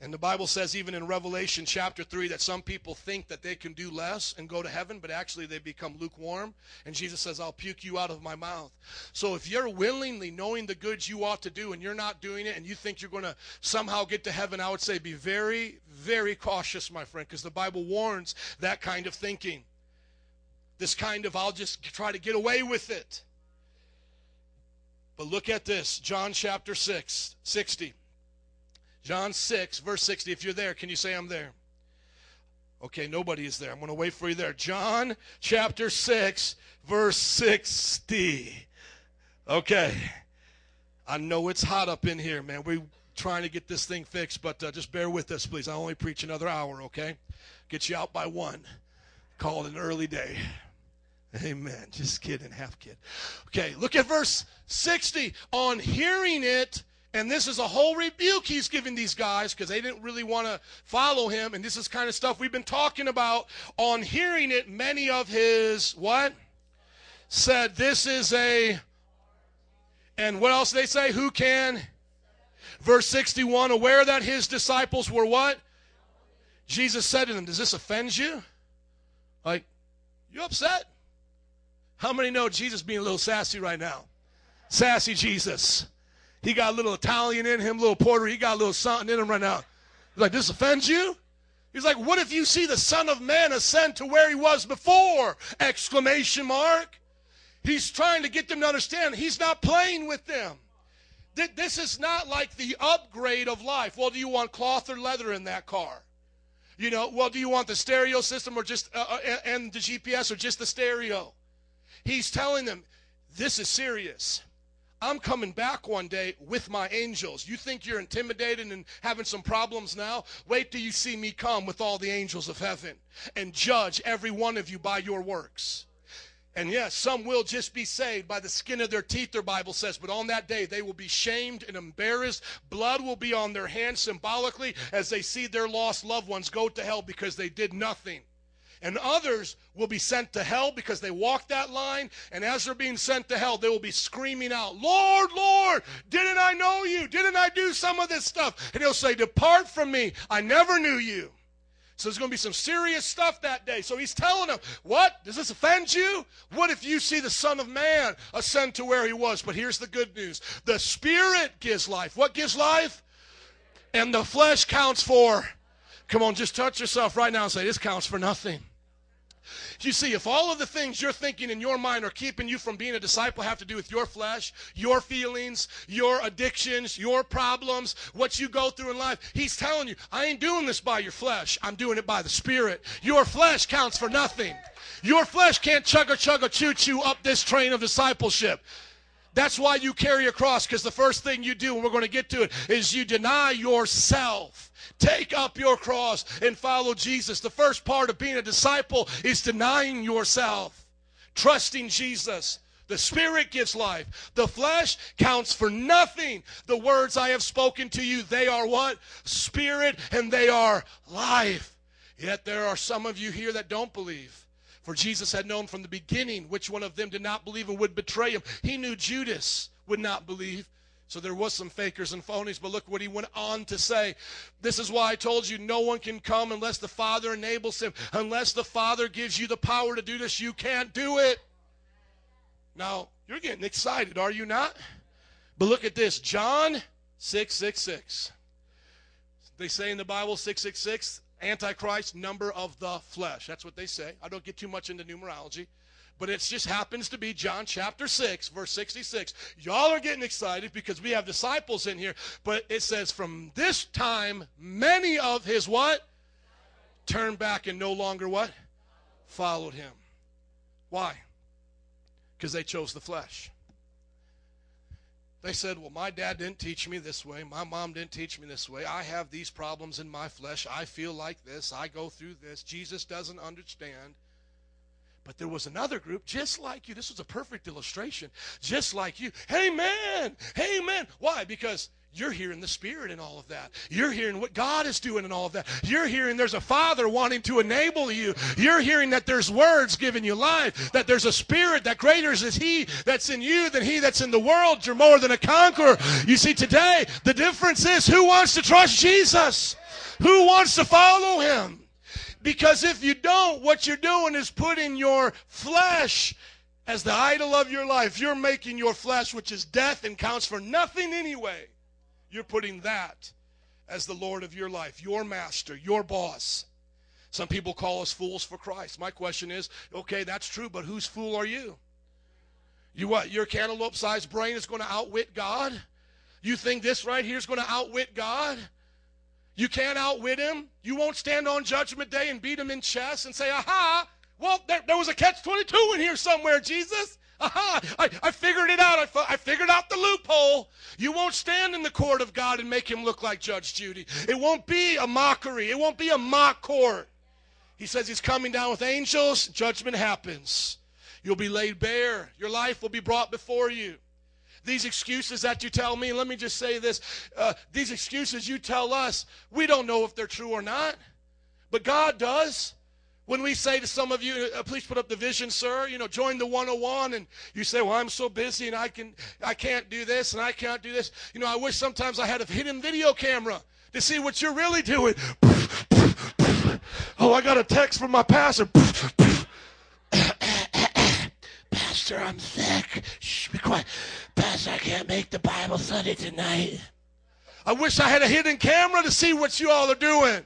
Speaker 7: And the Bible says, even in Revelation chapter 3, that some people think that they can do less and go to heaven, but actually they become lukewarm. And Jesus says, I'll puke you out of my mouth. So if you're willingly knowing the goods you ought to do and you're not doing it and you think you're going to somehow get to heaven, I would say be very, very cautious, my friend, because the Bible warns that kind of thinking. This kind of, I'll just try to get away with it. But look at this John chapter 6, 60. John 6, verse 60. If you're there, can you say I'm there? Okay, nobody is there. I'm going to wait for you there. John chapter 6, verse 60. Okay. I know it's hot up in here, man. We're trying to get this thing fixed, but uh, just bear with us, please. I only preach another hour, okay? Get you out by one. Call it an early day. Amen. Just kidding, half kid. Okay, look at verse 60. On hearing it, and this is a whole rebuke he's giving these guys because they didn't really want to follow him. And this is kind of stuff we've been talking about. On hearing it, many of his what? Said, This is a. And what else they say? Who can? Verse 61 Aware that his disciples were what? Jesus said to them, Does this offend you? Like, you upset? How many know Jesus being a little sassy right now? Sassy Jesus. He got a little Italian in him, a little Puerto. He got a little something in him right now. He's like, this offends you? He's like, what if you see the Son of Man ascend to where he was before? Exclamation mark. He's trying to get them to understand he's not playing with them. This is not like the upgrade of life. Well, do you want cloth or leather in that car? You know, well, do you want the stereo system or just uh, uh and the GPS or just the stereo? He's telling them, this is serious. I'm coming back one day with my angels. You think you're intimidated and having some problems now? Wait till you see me come with all the angels of heaven and judge every one of you by your works. And yes, some will just be saved by the skin of their teeth, their Bible says. But on that day, they will be shamed and embarrassed. Blood will be on their hands symbolically as they see their lost loved ones go to hell because they did nothing. And others will be sent to hell because they walked that line. And as they're being sent to hell, they will be screaming out, Lord, Lord, didn't I know you? Didn't I do some of this stuff? And he'll say, Depart from me. I never knew you. So there's going to be some serious stuff that day. So he's telling them, What? Does this offend you? What if you see the Son of Man ascend to where he was? But here's the good news the Spirit gives life. What gives life? And the flesh counts for. Come on, just touch yourself right now and say, This counts for nothing. You see, if all of the things you're thinking in your mind are keeping you from being a disciple have to do with your flesh, your feelings, your addictions, your problems, what you go through in life, he's telling you, I ain't doing this by your flesh. I'm doing it by the Spirit. Your flesh counts for nothing. Your flesh can't chugga chugga choo choo up this train of discipleship. That's why you carry a cross, because the first thing you do, and we're going to get to it, is you deny yourself. Take up your cross and follow Jesus. The first part of being a disciple is denying yourself, trusting Jesus. The Spirit gives life. The flesh counts for nothing. The words I have spoken to you, they are what? Spirit and they are life. Yet there are some of you here that don't believe. For Jesus had known from the beginning which one of them did not believe and would betray him. He knew Judas would not believe. So there was some fakers and phonies, but look what he went on to say. This is why I told you no one can come unless the Father enables him. Unless the Father gives you the power to do this, you can't do it. Now, you're getting excited, are you not? But look at this. John 666. They say in the Bible 666, Antichrist, number of the flesh. That's what they say. I don't get too much into numerology but it just happens to be John chapter 6, verse 66. Y'all are getting excited because we have disciples in here, but it says, From this time, many of his what? Turned back and no longer what? Followed him. Why? Because they chose the flesh. They said, Well, my dad didn't teach me this way. My mom didn't teach me this way. I have these problems in my flesh. I feel like this. I go through this. Jesus doesn't understand. But there was another group just like you. This was a perfect illustration. Just like you. Hey, man. Hey, man. Why? Because you're hearing the Spirit in all of that. You're hearing what God is doing in all of that. You're hearing there's a Father wanting to enable you. You're hearing that there's words giving you life, that there's a Spirit that greater is He that's in you than He that's in the world. You're more than a conqueror. You see, today, the difference is who wants to trust Jesus? Who wants to follow Him? Because if you don't, what you're doing is putting your flesh as the idol of your life. You're making your flesh, which is death and counts for nothing anyway, you're putting that as the Lord of your life, your master, your boss. Some people call us fools for Christ. My question is okay, that's true, but whose fool are you? You what? Your cantaloupe sized brain is going to outwit God? You think this right here is going to outwit God? You can't outwit him. You won't stand on Judgment Day and beat him in chess and say, aha, well, there, there was a catch 22 in here somewhere, Jesus. Aha, I, I figured it out. I, I figured out the loophole. You won't stand in the court of God and make him look like Judge Judy. It won't be a mockery. It won't be a mock court. He says he's coming down with angels. Judgment happens. You'll be laid bare. Your life will be brought before you. These excuses that you tell me, let me just say this uh, these excuses you tell us, we don't know if they're true or not, but God does. When we say to some of you, uh, please put up the vision, sir, you know, join the 101, and you say, well, I'm so busy and I, can, I can't do this and I can't do this. You know, I wish sometimes I had a hidden video camera to see what you're really doing. Oh, I got a text from my pastor. Pastor, I'm sick. Shh, be quiet. Pastor, I can't make the Bible study tonight. I wish I had a hidden camera to see what you all are doing.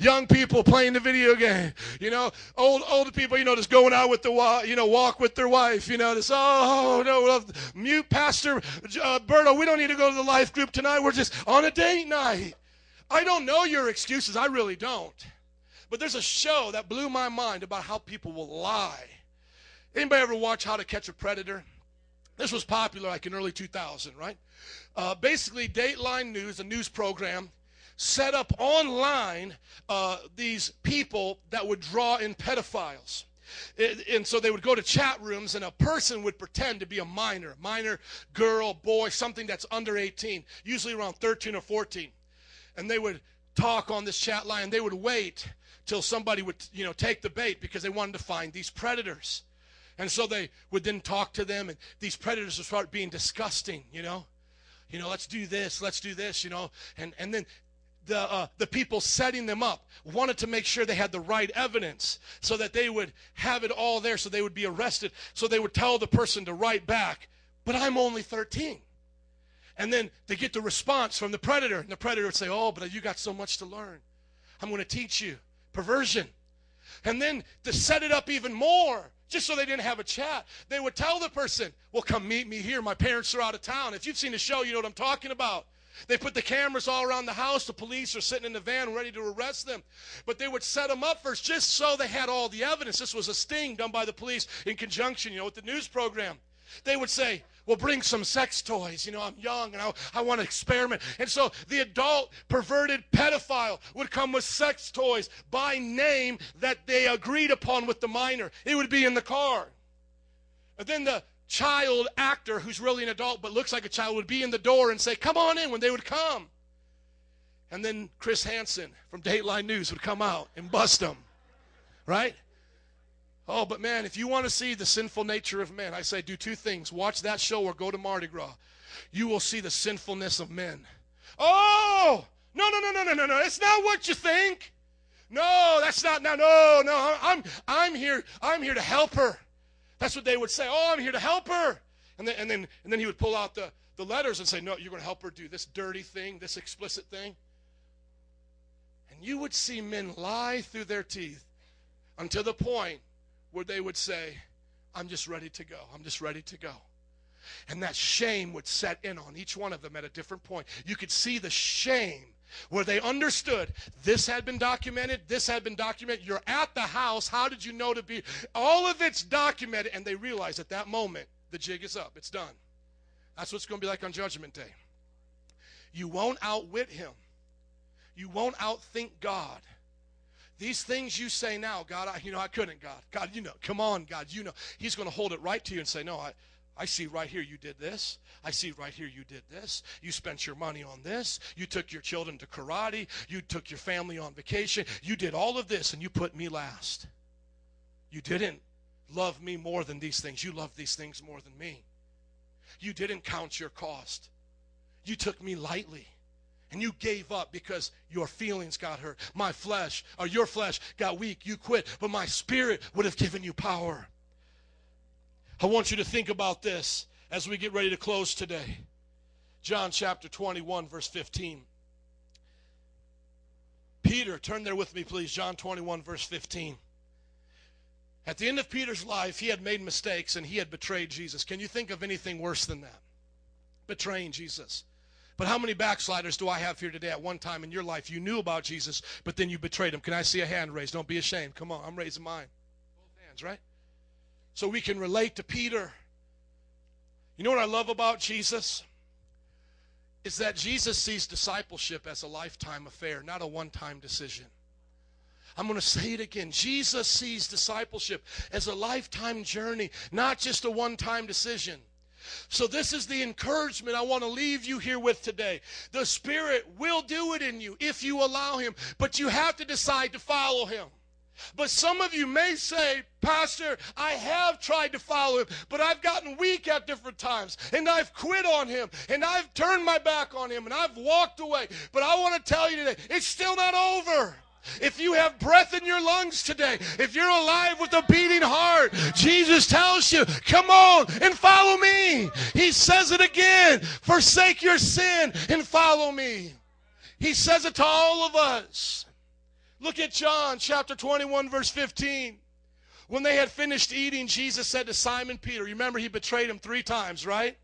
Speaker 7: Young people playing the video game, you know, old older people, you know, just going out with the you know walk with their wife, you know, just oh no, mute Pastor uh, Berto, we don't need to go to the life group tonight. We're just on a date night. I don't know your excuses, I really don't. But there's a show that blew my mind about how people will lie. Anybody ever watch How to Catch a Predator? This was popular like in early 2000, right? Uh, basically, Dateline News, a news program, set up online uh, these people that would draw in pedophiles. And so they would go to chat rooms, and a person would pretend to be a minor, minor girl, boy, something that's under 18, usually around 13 or 14. And they would talk on this chat line. They would wait till somebody would, you know, take the bait because they wanted to find these predators. And so they would then talk to them, and these predators would start being disgusting, you know. You know, let's do this, let's do this, you know. And, and then the, uh, the people setting them up wanted to make sure they had the right evidence so that they would have it all there so they would be arrested. So they would tell the person to write back, but I'm only 13. And then they get the response from the predator, and the predator would say, Oh, but you got so much to learn. I'm going to teach you perversion. And then to set it up even more, just so they didn't have a chat, they would tell the person, Well, come meet me here. My parents are out of town. If you've seen the show, you know what I'm talking about. They put the cameras all around the house. The police are sitting in the van ready to arrest them. But they would set them up first just so they had all the evidence. This was a sting done by the police in conjunction, you know, with the news program. They would say, well, bring some sex toys. You know, I'm young and I, I want to experiment. And so the adult perverted pedophile would come with sex toys by name that they agreed upon with the minor. It would be in the car. And then the child actor, who's really an adult but looks like a child, would be in the door and say, Come on in when they would come. And then Chris Hansen from Dateline News would come out and bust them. Right? Oh, but man, if you want to see the sinful nature of men, I say do two things. Watch that show or go to Mardi Gras. You will see the sinfulness of men. Oh, no, no, no, no, no, no, no. It's not what you think. No, that's not no, no, no. I'm I'm here, I'm here to help her. That's what they would say. Oh, I'm here to help her. And then and then and then he would pull out the, the letters and say, No, you're gonna help her do this dirty thing, this explicit thing. And you would see men lie through their teeth until the point where they would say, I'm just ready to go. I'm just ready to go. And that shame would set in on each one of them at a different point. You could see the shame where they understood this had been documented, this had been documented. You're at the house. How did you know to be? All of it's documented, and they realize at that moment the jig is up. It's done. That's what's going to be like on Judgment Day. You won't outwit him, you won't outthink God. These things you say now, God, I, you know, I couldn't, God. God, you know, come on, God, you know. He's going to hold it right to you and say, no, I, I see right here you did this. I see right here you did this. You spent your money on this. You took your children to karate. You took your family on vacation. You did all of this and you put me last. You didn't love me more than these things. You loved these things more than me. You didn't count your cost. You took me lightly and you gave up because your feelings got hurt. My flesh, or your flesh, got weak. You quit, but my spirit would have given you power. I want you to think about this as we get ready to close today. John chapter 21, verse 15. Peter, turn there with me, please. John 21, verse 15. At the end of Peter's life, he had made mistakes and he had betrayed Jesus. Can you think of anything worse than that? Betraying Jesus. But how many backsliders do I have here today at one time in your life? You knew about Jesus, but then you betrayed him. Can I see a hand raised? Don't be ashamed. Come on, I'm raising mine. Both hands, right? So we can relate to Peter. You know what I love about Jesus? Is that Jesus sees discipleship as a lifetime affair, not a one time decision. I'm going to say it again. Jesus sees discipleship as a lifetime journey, not just a one time decision. So, this is the encouragement I want to leave you here with today. The Spirit will do it in you if you allow Him, but you have to decide to follow Him. But some of you may say, Pastor, I have tried to follow him, but I've gotten weak at different times, and I've quit on him, and I've turned my back on him, and I've walked away. But I want to tell you today, it's still not over. If you have breath in your lungs today, if you're alive with a beating heart, Jesus tells you, come on and follow me. He says it again forsake your sin and follow me. He says it to all of us. Look at John chapter 21, verse 15. When they had finished eating, Jesus said to Simon Peter, you remember he betrayed him three times, right?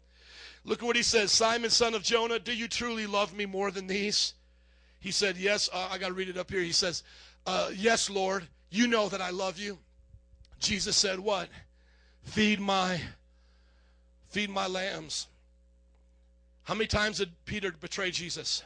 Speaker 7: Look at what he says Simon, son of Jonah, do you truly love me more than these? He said, Yes, uh, I got to read it up here. He says, uh, Yes, Lord, you know that I love you. Jesus said, What? Feed my feed my lambs. How many times did Peter betray Jesus?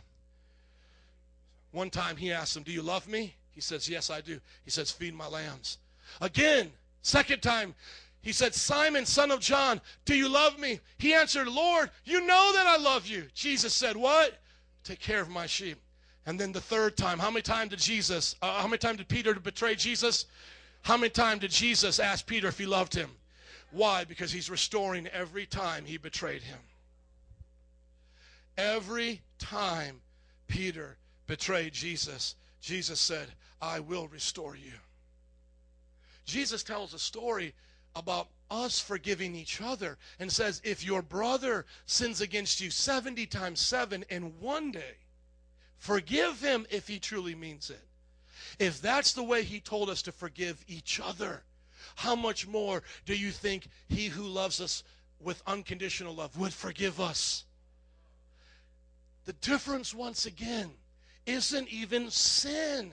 Speaker 7: One time he asked him, Do you love me? He says, Yes, I do. He says, Feed my lambs. Again, second time, he said, Simon, son of John, do you love me? He answered, Lord, you know that I love you. Jesus said, What? Take care of my sheep. And then the third time, how many times did Jesus, uh, how many times did Peter betray Jesus? How many times did Jesus ask Peter if he loved him? Why? Because he's restoring every time he betrayed him. Every time Peter betrayed Jesus, Jesus said, I will restore you. Jesus tells a story about us forgiving each other and says, if your brother sins against you 70 times 7 in one day, Forgive him if he truly means it. If that's the way he told us to forgive each other, how much more do you think he who loves us with unconditional love would forgive us? The difference, once again, isn't even sin.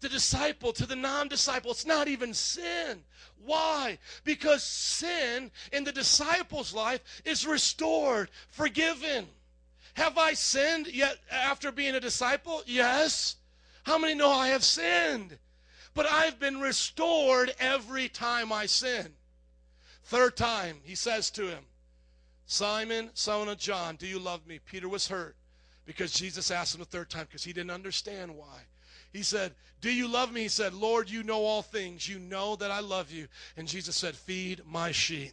Speaker 7: The disciple to the non disciple, it's not even sin. Why? Because sin in the disciple's life is restored, forgiven. Have I sinned yet after being a disciple? Yes. How many know I have sinned? But I've been restored every time I sin. Third time, he says to him, Simon, son of John, do you love me? Peter was hurt because Jesus asked him the third time because he didn't understand why. He said, Do you love me? He said, Lord, you know all things. You know that I love you. And Jesus said, Feed my sheep.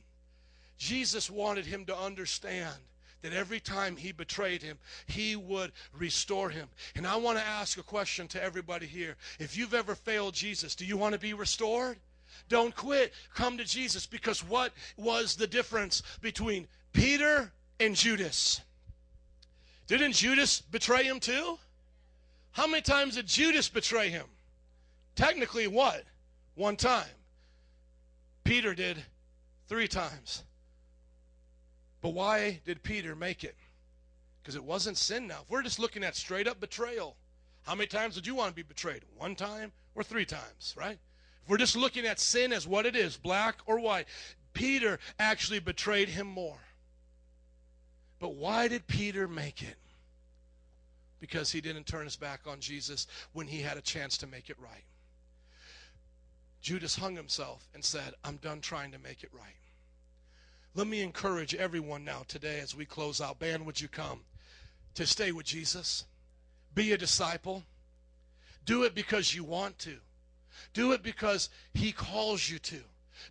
Speaker 7: Jesus wanted him to understand that every time he betrayed him, he would restore him. And I want to ask a question to everybody here. If you've ever failed Jesus, do you want to be restored? Don't quit. Come to Jesus because what was the difference between Peter and Judas? Didn't Judas betray him too? How many times did Judas betray him? Technically, what? One time. Peter did three times. But why did Peter make it? Because it wasn't sin now. If we're just looking at straight up betrayal, how many times did you want to be betrayed? One time or three times, right? If we're just looking at sin as what it is, black or white, Peter actually betrayed him more. But why did Peter make it? Because he didn't turn his back on Jesus when he had a chance to make it right. Judas hung himself and said, I'm done trying to make it right. Let me encourage everyone now today as we close out. Band, would you come to stay with Jesus? Be a disciple. Do it because you want to. Do it because he calls you to.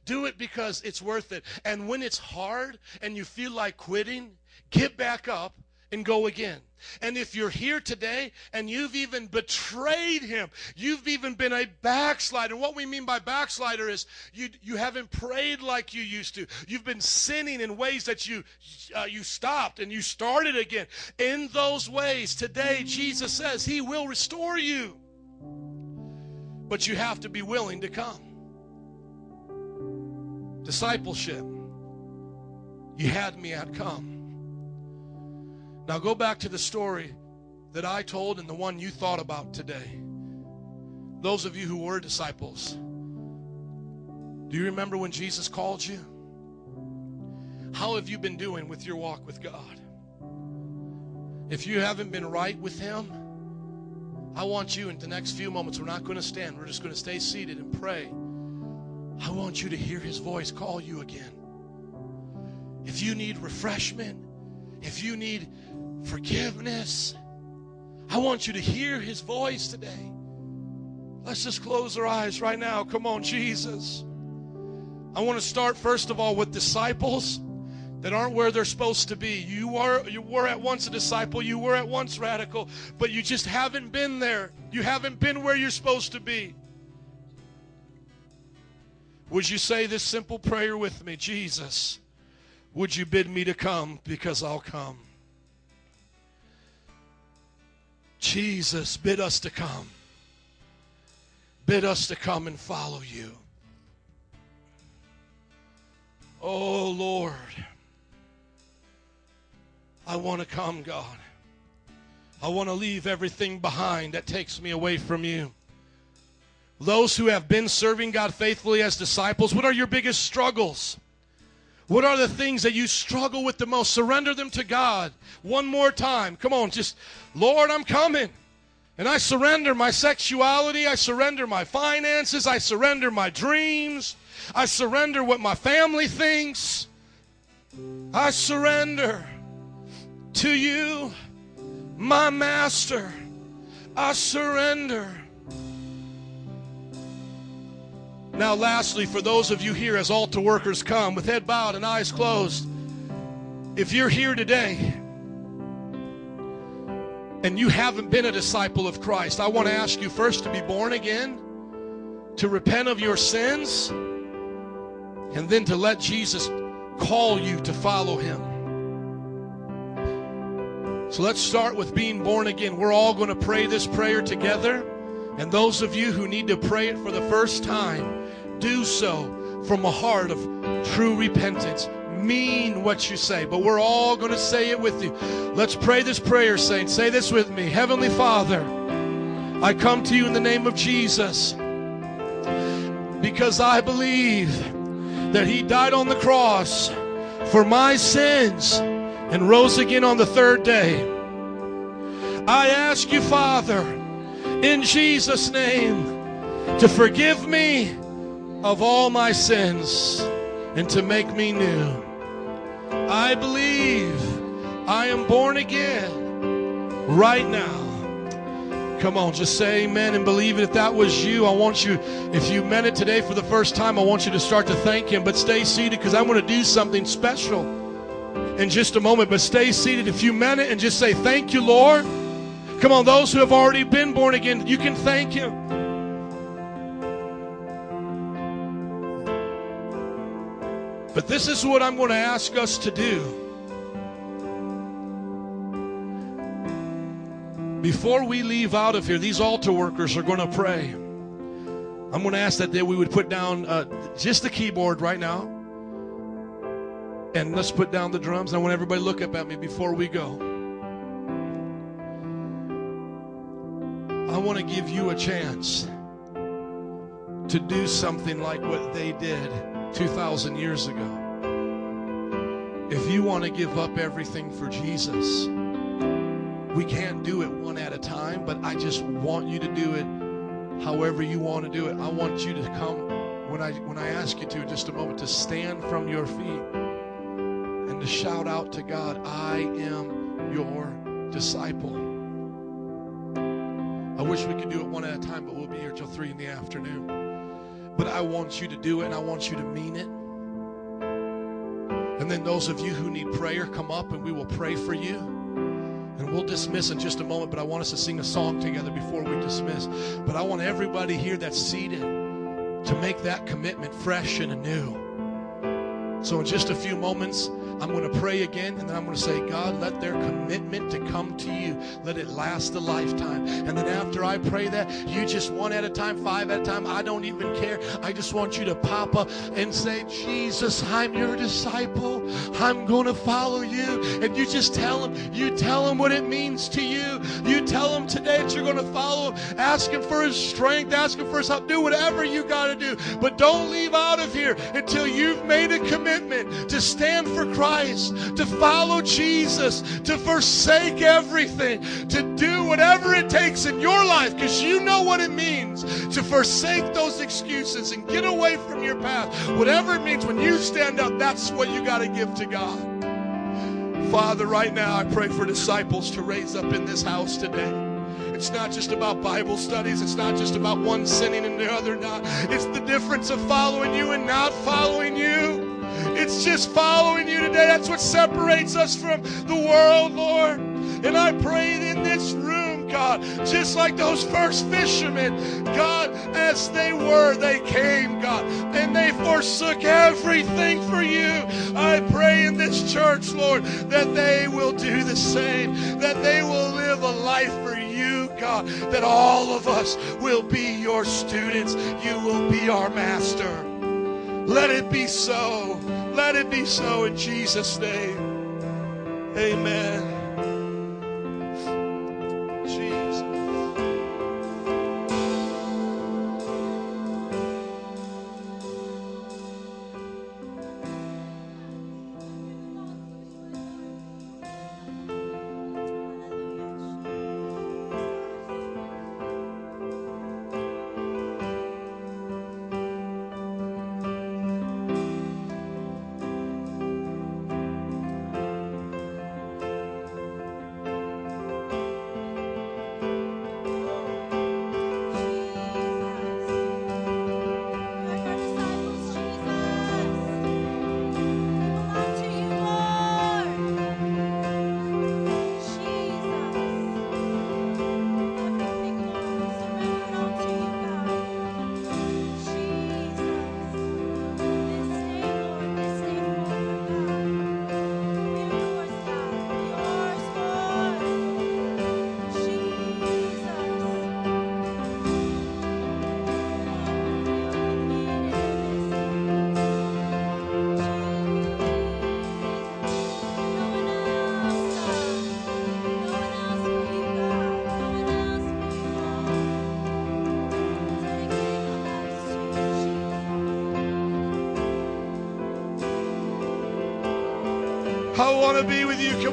Speaker 7: Do it because it's worth it. And when it's hard and you feel like quitting, get back up and go again. And if you're here today and you've even betrayed him, you've even been a backslider. What we mean by backslider is you, you haven't prayed like you used to. You've been sinning in ways that you, uh, you stopped and you started again. In those ways, today, Jesus says he will restore you. But you have to be willing to come. Discipleship. You had me at come. Now go back to the story that I told and the one you thought about today. Those of you who were disciples, do you remember when Jesus called you? How have you been doing with your walk with God? If you haven't been right with Him, I want you in the next few moments, we're not going to stand, we're just going to stay seated and pray. I want you to hear his voice call you again. If you need refreshment, if you need forgiveness, I want you to hear his voice today. Let's just close our eyes right now. Come on, Jesus. I want to start first of all with disciples that aren't where they're supposed to be. You are you were at once a disciple, you were at once radical, but you just haven't been there. You haven't been where you're supposed to be. Would you say this simple prayer with me? Jesus, would you bid me to come because I'll come? Jesus, bid us to come. Bid us to come and follow you. Oh Lord, I want to come, God. I want to leave everything behind that takes me away from you. Those who have been serving God faithfully as disciples, what are your biggest struggles? What are the things that you struggle with the most? Surrender them to God. One more time. Come on, just, Lord, I'm coming. And I surrender my sexuality. I surrender my finances. I surrender my dreams. I surrender what my family thinks. I surrender to you, my master. I surrender. Now, lastly, for those of you here as altar workers come with head bowed and eyes closed, if you're here today and you haven't been a disciple of Christ, I want to ask you first to be born again, to repent of your sins, and then to let Jesus call you to follow him. So let's start with being born again. We're all going to pray this prayer together. And those of you who need to pray it for the first time, do so from a heart of true repentance. Mean what you say, but we're all going to say it with you. Let's pray this prayer, saints. Say this with me Heavenly Father, I come to you in the name of Jesus because I believe that He died on the cross for my sins and rose again on the third day. I ask you, Father, in Jesus' name, to forgive me of all my sins and to make me new. I believe I am born again right now. Come on, just say amen and believe it. If that was you, I want you, if you meant it today for the first time, I want you to start to thank Him. But stay seated because I want to do something special in just a moment. But stay seated if you meant it and just say, Thank you, Lord. Come on, those who have already been born again, you can thank Him. But this is what I'm going to ask us to do. Before we leave out of here, these altar workers are going to pray. I'm going to ask that we would put down uh, just the keyboard right now. And let's put down the drums. I want everybody to look up at me before we go. I want to give you a chance to do something like what they did 2,000 years ago. If you want to give up everything for Jesus, we can't do it one at a time, but I just want you to do it however you want to do it. I want you to come when I when I ask you to in just a moment to stand from your feet and to shout out to God, I am your disciple. I wish we could do it one at a time, but we'll be here till three in the afternoon. But I want you to do it and I want you to mean it. And then those of you who need prayer, come up and we will pray for you. And we'll dismiss in just a moment, but I want us to sing a song together before we dismiss. But I want everybody here that's seated to make that commitment fresh and anew. So, in just a few moments, I'm going to pray again, and then I'm going to say, God, let their commitment to come to you, let it last a lifetime. And then after I pray that, you just one at a time, five at a time, I don't even care. I just want you to pop up and say, Jesus, I'm your disciple. I'm going to follow you. And you just tell him, you tell him what it means to you. You tell him today that you're going to follow him. Ask him for his strength, ask him for his help. Do whatever you got to do. But don't leave out of here until you've made a commitment to stand for Christ Christ, to follow Jesus, to forsake everything, to do whatever it takes in your life, because you know what it means to forsake those excuses and get away from your path. Whatever it means, when you stand up, that's what you got to give to God. Father, right now I pray for disciples to raise up in this house today. It's not just about Bible studies. It's not just about one sinning and the other not. It's the difference of following you and not following you. It's just following you today. That's what separates us from the world, Lord. And I pray in this room, God, just like those first fishermen, God, as they were, they came, God, and they forsook everything for you. I pray in this church, Lord, that they will do the same, that they will live a life for you, God, that all of us will be your students. You will be our master. Let it be so. Let it be so in Jesus' name. Amen. Jesus.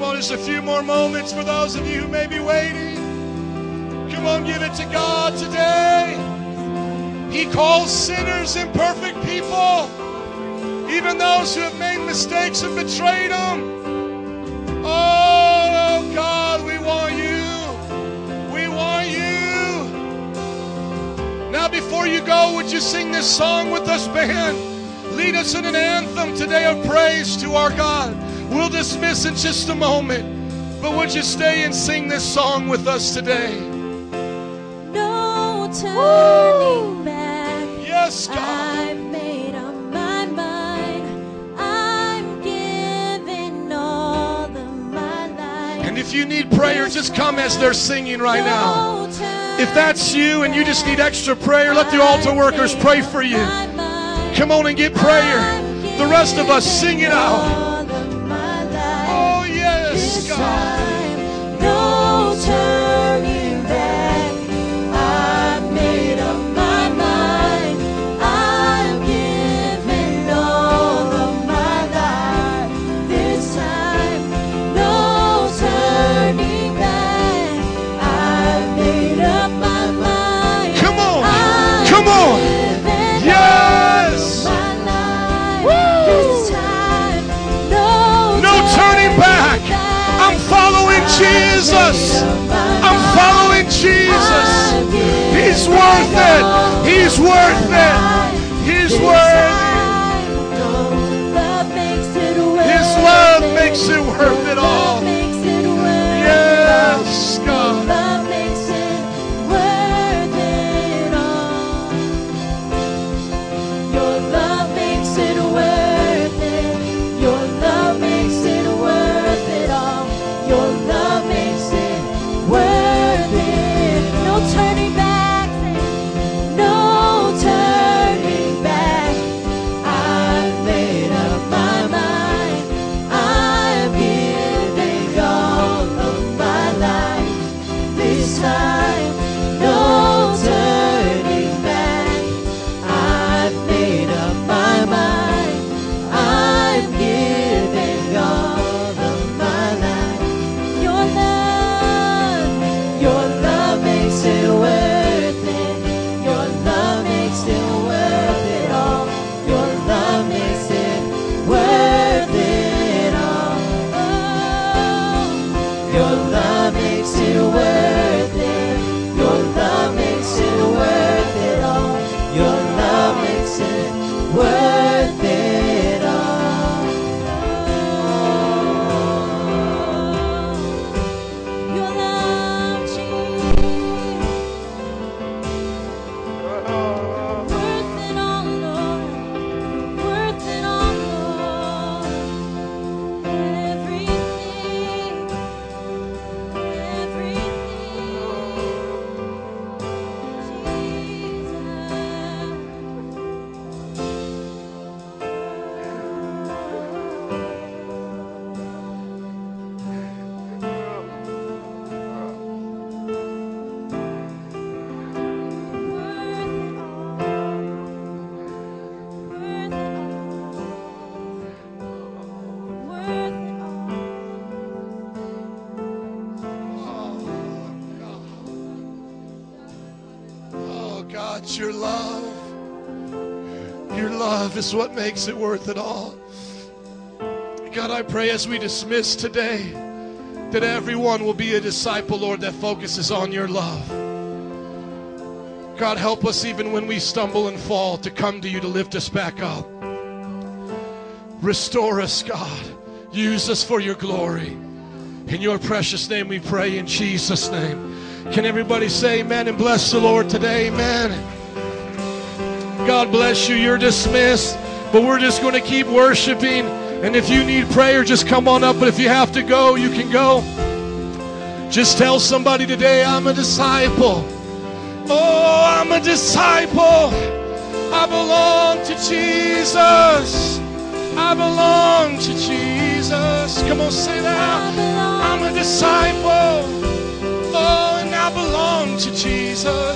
Speaker 7: On, just a few more moments for those of you who may be waiting. Come on, give it to God today. He calls sinners imperfect people, even those who have made mistakes and betrayed Him. Oh, oh, God, we want you. We want you. Now, before you go, would you sing this song with us, band? Lead us in an anthem today of praise to our God. We'll dismiss in just a moment, but would you stay and sing this song with us today?
Speaker 3: No turning back.
Speaker 7: Yes, God.
Speaker 3: I've made up my mind. I'm giving all of my life.
Speaker 7: And if you need prayer, just come as they're singing right now. If that's you and you just need extra prayer, let the altar workers pray for you. Come on and get prayer. The rest of us sing it out. God. Worth it. He's worth it. He's worth it. His
Speaker 3: love makes it worth it all.
Speaker 7: Is what makes it worth it all. God, I pray as we dismiss today that everyone will be a disciple, Lord, that focuses on your love. God, help us even when we stumble and fall to come to you to lift us back up. Restore us, God. Use us for your glory. In your precious name we pray in Jesus' name. Can everybody say amen and bless the Lord today? Amen. God bless you. You're dismissed. But we're just going to keep worshiping. And if you need prayer, just come on up. But if you have to go, you can go. Just tell somebody today, I'm a disciple. Oh, I'm a disciple. I belong to Jesus. I belong to Jesus. Come on, say that. I'm a disciple. Oh, and I belong to Jesus.